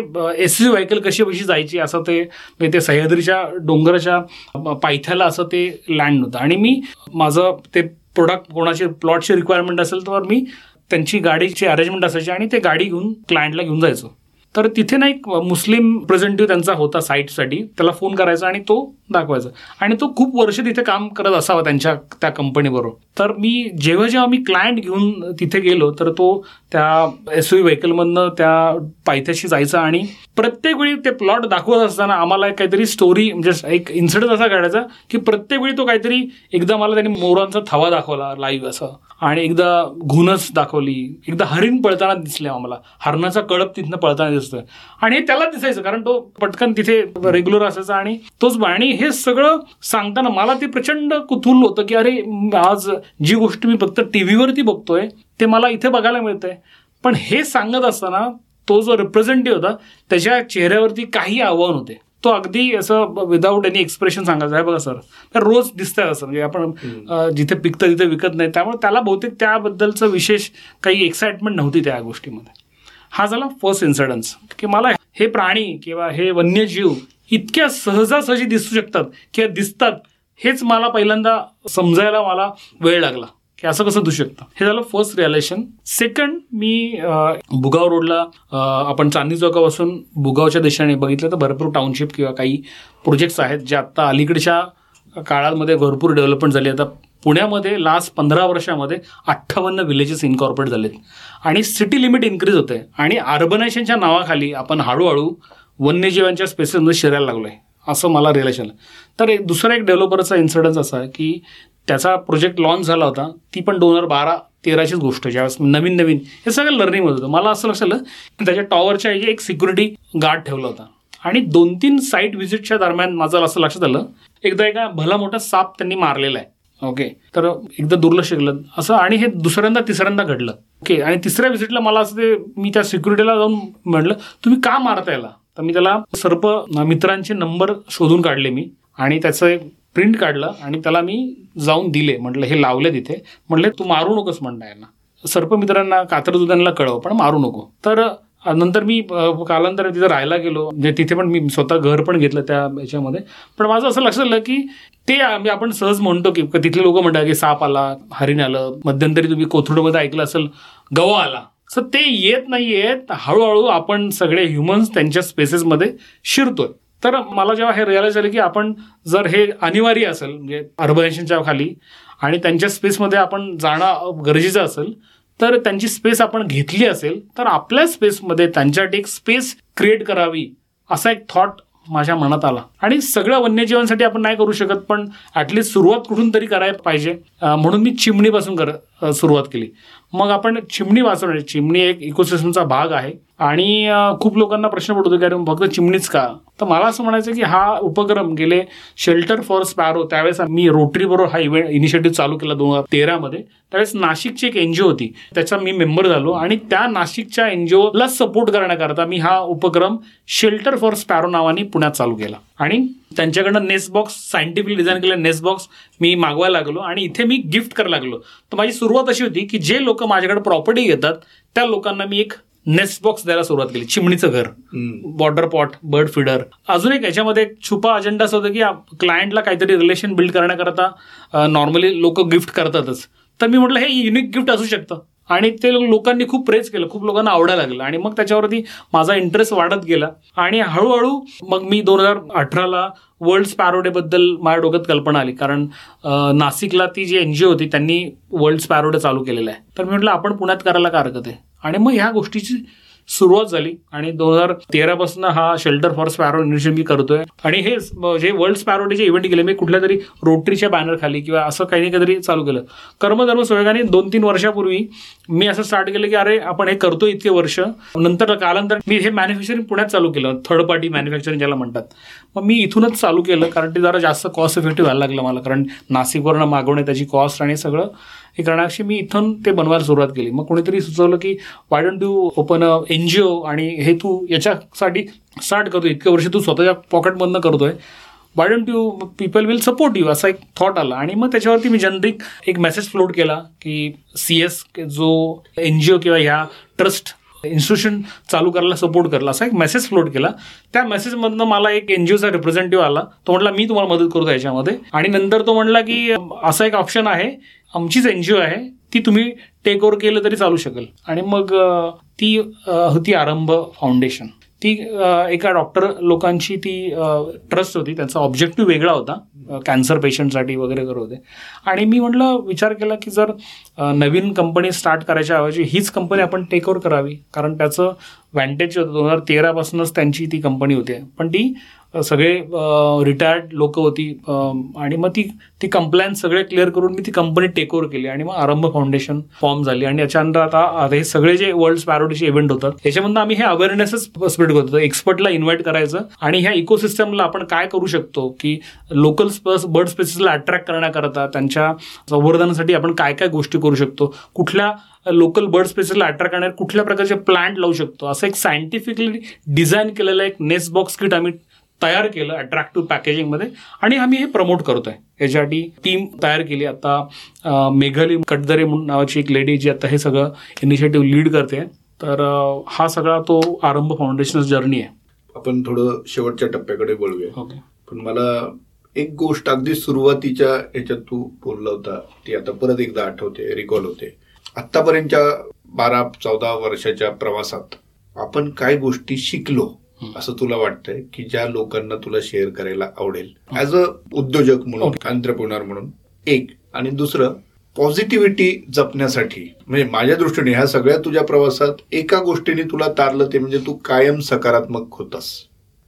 एस यू व्हेकल कशी कशी जायची असं ते म्हणजे ते सह्याद्रीच्या डोंगराच्या पायथ्याला असं ते लँड होतं. आणि मी माझं ते प्रोडक्ट कोणाचे प्लॉटची रिक्वायरमेंट असेल तर मी त्यांची गाडीची अरेंजमेंट असायची आणि ते गाडी घेऊन क्लायंटला घेऊन जायचो. तर तिथे ना एक मुस्लिम रिप्रेझेंटेटिव्ह त्यांचा होता साईटसाठी त्याला फोन करायचा आणि तो दाखवायचा. आणि तो खूप वर्ष तिथे काम करत असावा त्यांच्या त्या कंपनीबरोबर तर मी जेव्हा जेव्हा मी क्लायंट घेऊन तिथे गेलो तर तो त्या एस व्ही व्हेकलमधनं त्या पायथ्याशी जायचा आणि प्रत्येक वेळी ते प्लॉट दाखवत असताना आम्हाला काहीतरी स्टोरी म्हणजे एक इन्सिडंट असा काढायचा की प्रत्येक वेळी तो काहीतरी एकदा मला त्यांनी मोरांचा थवा दाखवला लाईव्ह असं. आणि एकदा घुनच दाखवली एकदा हरिण पळताना दिसले आम्हाला. हरणाचा कळप तिथनं पळताना दिसतोय. आणि त्याला दिसायचं कारण तो पटकन तिथे रेग्युलर असायचा आणि तोच आणि हे सगळं सांगताना मला ते प्रचंड कुतूल होतं की अरे आज जी गोष्ट मी फक्त टीव्हीवरती बघतोय ते मला इथे बघायला मिळतंय. पण हे सांगत असताना तो जो रिप्रेझेंटेटिव्ह होता त्याच्या चेहऱ्यावरती काही आव्हान होते. तो अगदी असं विदाऊट एनी एक्सप्रेशन सांगायचं आहे. बघा सर तर रोज दिसतंय असं. म्हणजे आपण जिथे पिकतं तिथे विकत नाही. त्यामुळे त्याला बहुतेक त्याबद्दलचं विशेष काही एक्साइटमेंट नव्हती त्या गोष्टीमध्ये. हा झाला फर्स्ट इन्सिडन्स की मला हे प्राणी किंवा हे वन्यजीव इतक्या सहजासहजी दिसू शकतात किंवा दिसतात हेच मला पहिल्यांदा समजायला मला वेळ लागला. की असं कसं दिसू शकतं? हे झालं फर्स्ट रिअलेशन सेकंड मी भुगाव रोडला आपण चांदणी चौकापासून भुगावच्या दिशेने बघितलं तर भरपूर टाउनशिप किंवा काही प्रोजेक्ट्स आहेत जे आत्ता अलीकडच्या काळामध्ये भरपूर डेव्हलपमेंट झाली. आता पुण्यामध्ये लास्ट पंधरा वर्षामध्ये अठ्ठावन्न विलेजेस इनकॉर्पोरेट झालेत. आणि सिटी लिमिट इन्क्रीज होते. आणि अर्बनायझेशनच्या नावाखाली आपण हळूहळू वन्यजीवांच्या स्पेसेसमध्ये शिरायला लागलो आहे असं मला रिलेशन तर एक दुसरा एक डेव्हलपरचा इन्सिडन्स असा की त्याचा प्रोजेक्ट लॉन्च झाला होता ती पण दोन हजार बारा तेराचीच गोष्ट ज्यावेळेस नवीन नवीन हे सगळं लर्निंग होत होतं. मला असं लक्षात आलं की त्याच्या टॉवरच्या एक सिक्युरिटी गार्ड ठेवला होता. आणि दोन तीन साईट व्हिजिटच्या दरम्यान माझं असं लक्षात आलं एकदा एका भला मोठा साप त्यांनी मारलेला आहे. ओके तर एकदा दुर्लक्ष केलं. असं आणि हे दुसऱ्यांदा तिसऱ्यांदा घडलं. ओके आणि तिसऱ्या व्हिजिटला मला असं ते मी त्या सिक्युरिटीला जाऊन म्हटलं तुम्ही का मारता याला? तर मी त्याला सर्प मित्रांचे नंबर शोधून काढले मी. आणि त्याचं प्रिंट काढलं आणि त्याला मी जाऊन दिले. म्हटलं हे लावले तिथे म्हटलं तू मारू नकोस म्हणणार यांना. सर्पमित्रांना कातरदुदांना कळव पण मारू नको. तर नंतर मी कालांतर तिथे राहायला गेलो. म्हणजे तिथे पण मी स्वतः घर पण घेतलं त्या याच्यामध्ये. पण माझं असं लक्षात आलं की ते आपण सहज म्हणतो की तिथले लोक म्हणतात की साप आला हरिण आलं मध्यंतरी तुम्ही कोथरूडमध्ये ऐकलं असेल गवा आला. सर ते येत नाही आहेत हळूहळू आपण सगळे ह्युमन्स त्यांच्या स्पेसेसमध्ये शिरतोय. तर मला जेव्हा हे रिअलाइज झालं की आपण जर हे अनिवार्य असेल म्हणजे अर्बनायझेशनच्या खाली आणि त्यांच्या स्पेसमध्ये आपण जाणं गरजेचं असेल तर त्यांची स्पेस आपण घेतली असेल तर आपल्या स्पेसमध्ये त्यांच्यासाठी एक स्पेस क्रिएट करावी असा एक थॉट माझ्या मनात आला. आणि सगळं वन्यजीवांसाठी आपण नाही करू शकत पण ॲटलिस्ट सुरुवात कुठून तरी करायला पाहिजे. म्हणून मी चिमणीपासून कर सुरुवात केली. मग आपण चिमणी वाचवण्याची चिमणी एक इकोसिस्टमचा भाग आहे. आणि खूप लोकांना प्रश्न पडतो की अरे फक्त चिमणीच का? तर मला असं म्हणायचं की हा उपक्रम गेले शेल्टर फॉर स्पॅरो त्यावेळेस मी रोटरी बरोबर हा इव्हेंट इनिशिएटिव्ह चालू केला दोन हजार तेरामध्ये त्यावेळेस नाशिकची एक एनजीओ होती. त्याचा मी मेंबर झालो आणि त्या नाशिकच्या एनजीओला सपोर्ट करण्याकरता मी हा उपक्रम शेल्टर फॉर स्पॅरो नावाने पुण्यात चालू केला. आणि त्यांच्याकडनं नेस बॉक्स सायंटिफिक डिझाईन केलेला नेस बॉक्स मी मागवायला लागलो आणि इथे मी गिफ्ट करायला लागलो. तर माझी सुरुवात अशी होती की जे लोक माझ्याकडे प्रॉपर्टी घेतात त्या लोकांना मी एक नेस्ट बॉक्स द्यायला सुरुवात केली. चिमणीचं घर बॉर्डर पॉट बर्ड फिडर अजून एक याच्यामध्ये एक छुपा अजेंडा असं होतं की क्लायंटला काहीतरी रिलेशन बिल्ड करण्याकरता नॉर्मली लोक गिफ्ट करतातच. तर मी म्हटलं हे युनिक गिफ्ट असू शकतं. आणि ते लोकांनी खूप प्रेस केलं खूप लोकांना आवडायला लागलं. आणि मग त्याच्यावरती माझा इंटरेस्ट वाढत गेला. आणि हळूहळू मग मी दोन हजार अठराला वर्ल्ड स्पॅरो बद्दल माझ्या डोक्यात कल्पना आली. कारण नाशिकला ती जी एनजीओ होती त्यांनी वर्ल्ड स्पॅरो चालू केलेला आहे. तर मी म्हटलं आपण पुण्यात करायला का हरकत आहे. आणि मग ह्या गोष्टीची सुरुवात झाली आणि दोन हजार तेरापासून हा शेल्टर फॉर स्पॅरो इनिशिएटिव्ह मी करतोय. आणि हे जे वर्ल्ड स्पॅरो डेचे इव्हेंट केले मी कुठल्या तरी रोटरीच्या बॅनर खाली किंवा असं काही काहीतरी चालू केलं. कर्मधर्म सहयोगाने दोन तीन वर्षापूर्वी मी असं स्टार्ट केलं की अरे आपण हे करतो इतके वर्ष. नंतर कालांतर मी हे मॅन्युफॅक्चरिंग पुण्यात चालू केलं. थर्ड पार्टी मॅन्युफॅक्चरिंग ज्याला म्हणतात. मग मी इथूनच चालू केलं कारण ते जरा जास्त कॉस्ट इफेक्टिव्ह व्हायला लागलं मला कारण नाशिकवरनं मागवणे त्याची कॉस्ट आणि सगळं. हे करण्याशी मी इथून ते बनवायला सुरुवात केली. मग कोणीतरी सुचवलं की why don't you open a N G O आणि हे तू याच्यासाठी स्टार्ट करतो इतके वर्ष तू स्वतःच्या पॉकेटमधनं करतोय. Why don't you people will support you असा एक थॉट आला. आणि मग त्याच्यावरती मी जनरिक एक मेसेज फ्लोट केला की सी एस जो एन जी ओ किंवा ह्या ट्रस्ट इन्स्टिट्यूशन चालू करायला सपोर्ट करला. असा एक मेसेज फ्लोट केला. त्या मेसेजमधनं मला एक एनजीओचा रिप्रेझेंटेटिव्ह आला. तो म्हटला मी तुम्हाला मदत करतो याच्यामध्ये. आणि नंतर तो म्हणला की असा एक ऑप्शन आहे आमचीच ओ आहे ती तुम्ही टेक ओव्हर केलं तरी चालू शकेल. आणि मग ती होती आरंभ फाउंडेशन ती एका डॉक्टर लोकांची ती ट्रस्ट होती. त्यांचा ऑब्जेक्टिव्ह वेगळा होता. कॅन्सर पेशंटसाठी वगैरे करत होते. आणि मी म्हटलं विचार केला की जर नवीन कंपनी स्टार्ट करायच्या ऐवजी हीच कंपनी आपण टेक ओव्हर करावी. कारण त्याचं व्हॅन्टेज होतं. दोन हजार तेरापासूनच त्यांची ती कंपनी होती. पण ती सगळे रिटायर्ड लोक होती आणि मग ती ती कंप्लायन्स सगळे क्लिअर करून मी ती कंपनी टेक ओव्हर केली आणि मग आरंभ फाउंडेशन फॉर्म झाली. आणि याच्यानंतर आता हे सगळे जे वर्ल्ड पॅरोडीचे इव्हेंट होतात त्याच्यामधून आम्ही हे अवेअरनेसच स्प्रेड करतो. एक्सपर्टला इन्व्हाइट करायचं आणि ह्या इकोसिस्टमला आपण काय करू शकतो की लोकल बर्ड स्पेसिसला अट्रॅक्ट करण्याकरता त्यांच्या संवर्धनासाठी आपण काय काय गोष्टी करू शकतो. कुठल्या लोकल बर्ड स्पेसिसला अट्रॅक्ट करणारे कुठल्या प्रकारचे प्लांट लावू शकतो. असं एक सायंटिफिकली डिझाईन केलेलं एक नेस बॉक्स किट आम्ही तयार केलं अट्रॅक्टिव्ह पॅकेजिंगमध्ये आणि आम्ही हे प्रमोट करतोय याच्यासाठी टीम तयार केली. आता मेघाली कटदरे म्हणून नावाची एक लेडी जी आता हे सगळं इनिशिएटिव्ह लीड करते. तर हा सगळा तो आरंभ फाउंडेशन जर्नी आहे. आपण थोडं शेवटच्या टप्प्याकडे बोलूया ओके. पण मला एक गोष्ट अगदी सुरुवातीच्या ह्याच्यात तू बोलला होता. ती आता परत एकदा आठवते रिकॉल होते. आतापर्यंतच्या बारा चौदा वर्षाच्या प्रवासात आपण काय गोष्टी शिकलो? असं तुला वाटतंय की ज्या लोकांना तुला शेअर करायला आवडेल ऍज अ उद्योजक म्हणून अंतरप्रिनर म्हणून एक. आणि दुसरं पॉझिटिव्हिटी जपण्यासाठी. म्हणजे माझ्या दृष्टीने ह्या सगळ्या तुझ्या प्रवासात एका गोष्टीने तुला तारलं ते म्हणजे तू कायम सकारात्मक होतास.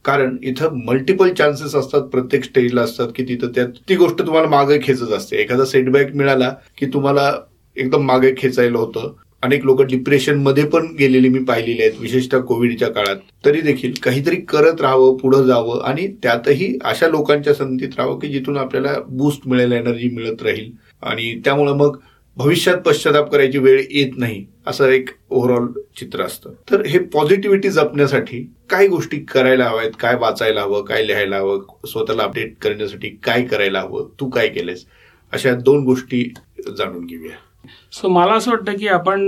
कारण इथं मल्टिपल चान्सेस असतात प्रत्येक स्टेजला असतात की तिथं त्या ती गोष्ट तुम्हाला मागे खेचत असते. एखादा सेटबॅक मिळाला की तुम्हाला एकदम मागे खेचायला होतं. अनेक लोक डिप्रेशनमध्ये पण गेलेली मी पाहिलेली आहेत विशेषतः कोविडच्या काळात. तरी देखील काहीतरी करत राहावं पुढं जावं आणि त्यातही अशा लोकांच्या संगतीत राहावं की जिथून आपल्याला बूस्ट मिळेल एनर्जी मिळत राहील. आणि त्यामुळे मग भविष्यात पश्चाताप करायची वेळ येत नाही असं एक ओव्हरऑल चित्र असतं. तर हे पॉझिटिव्हिटी जपण्यासाठी काय गोष्टी करायला हव्यात? काय वाचायला हवं? काय लिहायला हवं? स्वतःला अपडेट करण्यासाठी काय करायला हवं? तू काय केलंयस? अशा दोन गोष्टी जाणून घेऊया. सो मला असं वाटतं की आपण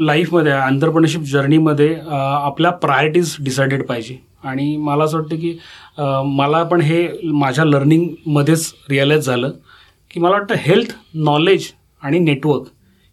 लाईफमध्ये आंतरप्रनरशिप जर्नीमध्ये आपल्या प्रायोरिटीज डिसाइडेड पाहिजे. आणि मला असं वाटतं की मला पण हे माझ्या लर्निंगमध्येच रिअलाईज झालं की मला वाटतं हेल्थ नॉलेज आणि नेटवर्क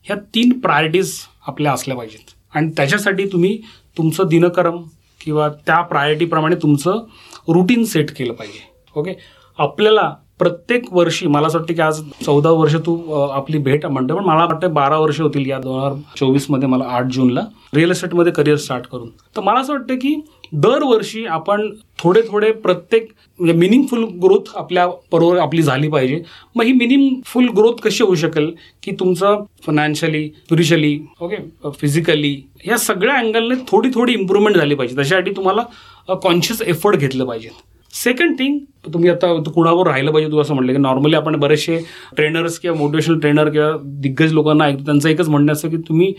ह्या तीन प्रायोरिटीज आपल्या असल्या पाहिजेत. आणि त्याच्यासाठी तुम्ही तुमचं दिनक्रम किंवा त्या प्रायोरिटीप्रमाणे तुमचं रुटीन सेट केलं पाहिजे. ओके आपल्याला प्रत्येक वर्षी मला असं वाटतं की आज चौदा वर्ष तू आपली भेट म्हणतो पण मला वाटतं बारा वर्ष होतील या दोन हजार चोवीसमध्ये मला आठ जूनला रिअल इस्टेटमध्ये करिअर स्टार्ट करून. तर मला असं वाटतं की दरवर्षी आपण थोडे थोडे प्रत्येक म्हणजे मिनिंगफुल ग्रोथ आपल्या बरोबर आपली झाली पाहिजे. मग ही मिनिंगफुल ग्रोथ कशी होऊ शकेल की तुमचं फायनान्शियली स्पिरिच्युअली ओके फिजिकली या सगळ्या अँगलने थोडी थोडी इम्प्रूव्हमेंट झाली पाहिजे. त्याच्यासाठी तुम्हाला कॉन्शियस एफर्ट घेतलं पाहिजे. सेकंड थिंग तुम्ही आता कुणावर राहिलं पाहिजे तू असं म्हटलं की नॉर्मली आपण बरेचसे ट्रेनर्स किंवा मोटिवेशनल ट्रेनर किंवा दिग्गज लोकांना ऐकतो त्यांचं एकच म्हणणं असतं की तुम्ही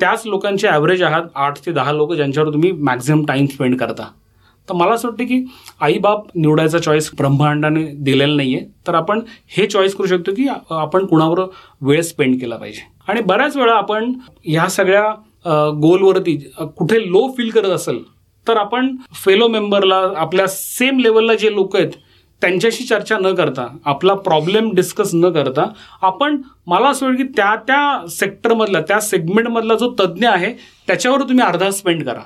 त्याच लोकांचे ॲव्हरेज आहात आठ ते दहा लोक ज्यांच्यावर तुम्ही मॅक्झिमम टाईम स्पेंड करता. तर मला असं वाटतं की आईबाप निवडायचा चॉईस ब्रह्मांडाने दिलेला नाही आहे तर आपण हे चॉईस करू शकतो की आपण कुणावर वेळ स्पेंड केला पाहिजे. आणि बऱ्याच वेळा आपण ह्या सगळ्या गोलवरती कुठे लो फील करत असेल तर आपण फेलो मेंबरला आपल्या सेम लेवलला जे लोक आहेत त्यांच्याशी चर्चा न करता आपला प्रॉब्लेम डिस्कस न करता आपण मला असं वाटतं की त्या त्या सेक्टरमधला त्या सेगमेंटमधला जो तज्ज्ञ आहे त्याच्यावर तुम्ही अर्धा स्पेंड करा.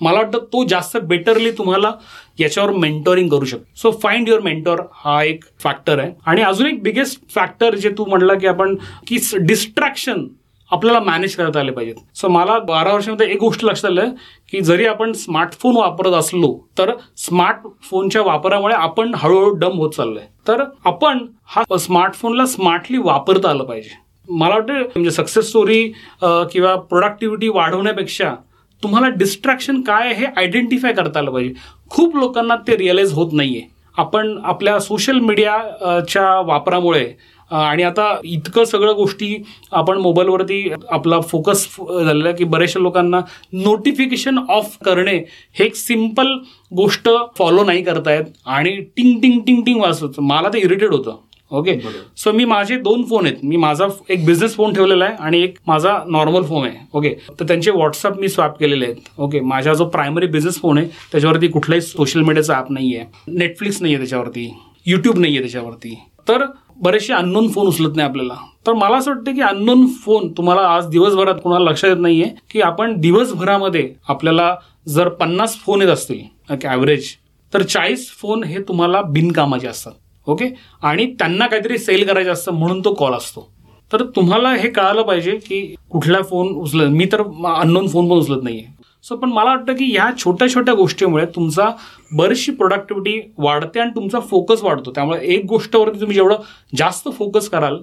मला वाटतं तो जास्त बेटरली तुम्हाला याच्यावर मेंटोरिंग करू शकतो. सो फाइंड युअर मेंटॉर हा एक फॅक्टर आहे. आणि अजून एक बिगेस्ट फॅक्टर जे तू म्हणला की आपण की डिस्ट्रॅक्शन आपल्याला मॅनेज करता आले पाहिजेत. सो मला बारा वर्षामध्ये एक गोष्ट लक्षात आलं की जरी आपण स्मार्टफोन वापरत असलो तर स्मार्टफोनच्या वापरामुळे आपण हळूहळू डम होत चाललोय. तर आपण हा स्मार्टफोनला स्मार्टली वापरता आलं पाहिजे. मला वाटतं म्हणजे सक्सेस स्टोरी किंवा प्रोडक्टिव्हिटी वाढवण्यापेक्षा तुम्हाला डिस्ट्रॅक्शन काय आहे हे आयडेंटिफाय करता आलं पाहिजे. खूप लोकांना ते रिअलाइज होत नाहीये. आपण आपल्या सोशल मीडियाच्या वापरामुळे आणि आता इतकं सगळं गोष्टी आपण मोबाईलवरती आपला फोकस झालेला की बऱ्याचशा लोकांना नोटिफिकेशन ऑफ करणे हे एक सिंपल गोष्ट फॉलो नाही करतायत आणि टिंग टिंग टिंग टिंग वाजत मला ते इरिटेट होतं. ओके. सो मी माझे दोन फोन आहेत. मी माझा एक बिझनेस फोन ठेवलेला आहे आणि एक माझा नॉर्मल फोन आहे. ओके तर त्यांचे व्हॉट्सअप मी स्वॅप केलेले आहेत. ओके माझा जो प्रायमरी बिझनेस फोन आहे त्याच्यावरती कुठलाही सोशल मीडियाचा ॲप नाही आहे नेटफ्लिक्स नाही आहे त्याच्यावरती. युट्यूब नाही आहे त्याच्यावरती. तर बरेचसे अननोन फोन उचलत नाही आपल्याला. तर मला असं वाटतं की अननोन फोन तुम्हाला आज दिवसभरात कोणाला लक्षात येत नाहीये की आपण दिवसभरामध्ये आपल्याला जर पन्नास फोन येत असतील ॲव्हरेज तर चाळीस फोन हे तुम्हाला बिनकामाचे असतात ओके आणि त्यांना काहीतरी सेल करायचं असतं म्हणून तो कॉल असतो. तर तुम्हाला हे कळालं पाहिजे की कुठला फोन उचलत मी तर अननोन फोन पण उचलत नाहीये. सो पण मला वाटतं की ह्या छोट्या छोट्या गोष्टीमुळे तुमचा बरीचशी प्रोडक्टिव्हिटी वाढते आणि तुमचा फोकस वाढतो. त्यामुळे एक गोष्टवरती तुम्ही जेवढं जास्त फोकस कराल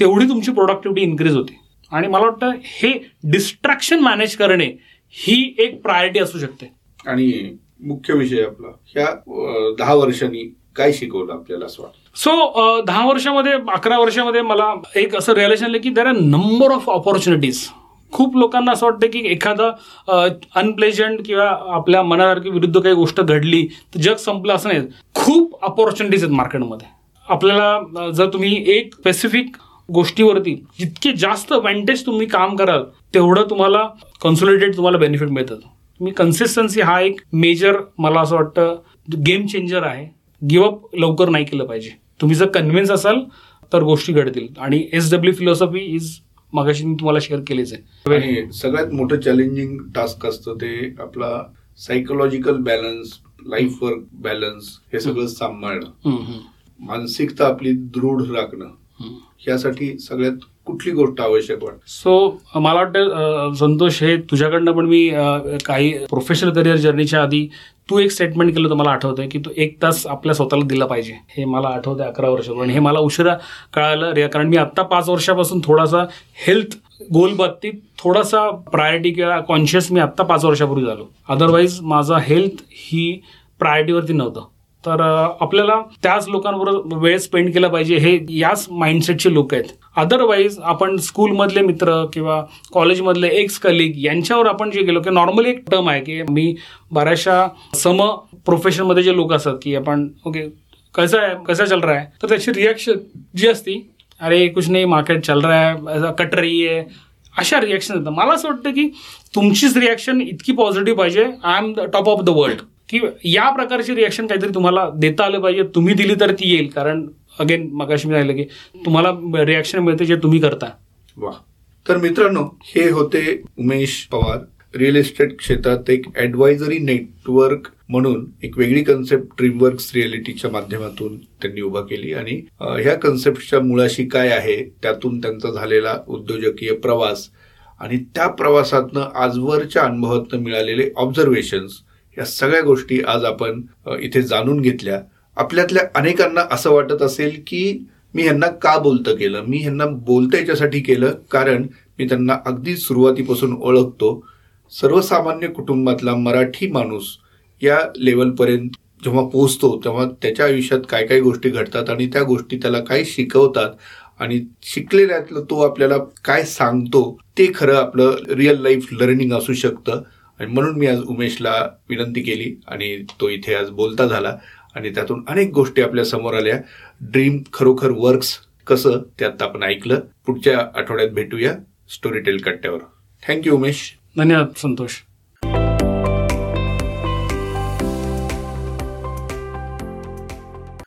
तेवढी तुमची प्रोडक्टिव्हिटी इन्क्रीज होते. आणि मला वाटतं हे डिस्ट्रॅक्शन मॅनेज करणे ही एक प्रायोरिटी असू शकते. आणि मुख्य विषय आपला ह्या दहा वर्षांनी काय शिकवलं आपल्याला असं वाटतं? सो दहा वर्षामध्ये अकरा वर्षामध्ये मला एक असं रिअलायझेशन आलं की there are number of opportunities खूप लोकांना असं वाटतं की एखादं अनप्लेजंट किंवा आपल्या मनासारखी विरुद्ध काही गोष्ट घडली तर जग संपलं असं नाही. खूप अपॉर्च्युनिटीज आहेत मार्केटमध्ये. आपल्याला जर तुम्ही एक स्पेसिफिक गोष्टीवरती जितके जास्त वेंटेज तुम्ही काम कराल तेवढं तुम्हाला कन्सोलिडेट तुम्हाला बेनिफिट मिळतं. तुम्ही कन्सिस्टन्सी हा एक मेजर मला असं वाटतं गेम चेंजर आहे. गिवअप लवकर नाही केलं पाहिजे. तुम्ही जर कन्व्हिन्स असाल तर गोष्टी घडतील. आणि एस डब्ल्यू फिलॉसॉफी इज मगाशी मी तुम्हाला शेअर केलीच आहे. सगळ्यात मोठं चॅलेंजिंग टास्क असतं ते आपला psychological balance life work balance हे सगळं सांभाळणं. मानसिकता आपली दृढ राखणं. ह्यासाठी सगळ्यात कुठली गोष्ट आवश्यक वाटते? सो मला वाटतं संतोष हे तुझ्याकडनं पण मी काही प्रोफेशनल करिअर जर्नीच्या आधी तू एक स्टेटमेंट केलं तर मला आठवतंय की तू एक तास आपल्या स्वतःला दिला पाहिजे. हे मला आठवतंय अकरा वर्षापूर्वी आणि हे मला उशिरा कळालं रे कारण मी आत्ता पाच वर्षापासून थोडासा हेल्थ गोल बाबतीत थोडासा प्रायोरिटी किंवा कॉन्शियस मी आत्ता पाच वर्षापूर्वी झालो. अदरवाईज माझा हेल्थ ही प्रायोरिटीवरती नव्हतं. तर आपल्याला त्याच लोकांबरोबर वेळ स्पेंड केला पाहिजे हे याच माइंडसेटचे लोक आहेत. अदरवाईज आपण स्कूलमधले मित्र किंवा कॉलेजमधले एक्स कलिग यांच्यावर आपण जे गेलो की नॉर्मली एक टर्म आहे की मी बऱ्याचशा सम प्रोफेशनमध्ये जे लोक असतात की आपण ओके कैसा आहे कैसा चल रहा है तर त्याची रिॲक्शन जी असती अरे कुछ नाही मार्केट चल रहा है कट रही है अशा रिॲक्शन येतात. मला असं वाटतं की तुमचीच रिॲक्शन इतकी पॉझिटिव्ह पाहिजे I am the top of the world की या प्रकारची रिॲक्शन काहीतरी तुम्हाला देता आलं पाहिजे. तुम्ही दिली तर ती येईल. कारण अगेन मगाशी मी राहिलं की तुम्हाला रिॲक्शन मिळते जे तुम्ही करता. वा तर मित्रांनो हे होते उमेश पवार. रिअल इस्टेट क्षेत्रात एक ॲडवायझरी नेटवर्क म्हणून एक वेगळी कन्सेप्ट ड्रीमवर्क्स रिअलिटीच्या माध्यमातून त्यांनी उभा केली. आणि ह्या कन्सेप्टच्या मुळाशी काय आहे त्यातून त्यांचा झालेला उद्योजकीय प्रवास आणि त्या प्रवासातनं आजवरच्या अनुभवातनं मिळालेले ऑब्झर्वेशन्स या सगळ्या गोष्टी आज आपण इथे जाणून घेतल्या. आपल्यातल्या अनेकांना असं वाटत असेल की मी ह्यांना का बोलतं केलं? मी ह्यांना बोलतं याच्यासाठी केलं? कारण मी त्यांना अगदी सुरुवातीपासून ओळखतो. सर्वसामान्य कुटुंबातला मराठी माणूस या लेवलपर्यंत जेव्हा पोहोचतो तेव्हा त्याच्या आयुष्यात काय काय गोष्टी घडतात आणि त्या गोष्टी त्याला काय शिकवतात आणि शिकलेल्यातलं तो आपल्याला काय सांगतो ते खरं आपलं रिअल लाईफ लर्निंग असू शकतं. आणि म्हणून मी आज उमेशला विनंती केली आणि तो इथे आज बोलता झाला. आणि त्यातून अनेक गोष्टी आपल्यासमोर आल्या. ड्रीम खरोखर वर्क्स कसं त्यात आपण ऐकलं. पुढच्या आठवड्यात भेटूया स्टोरीटेल कट्ट्यावर. Thank you Umesh. धन्यवाद संतोष.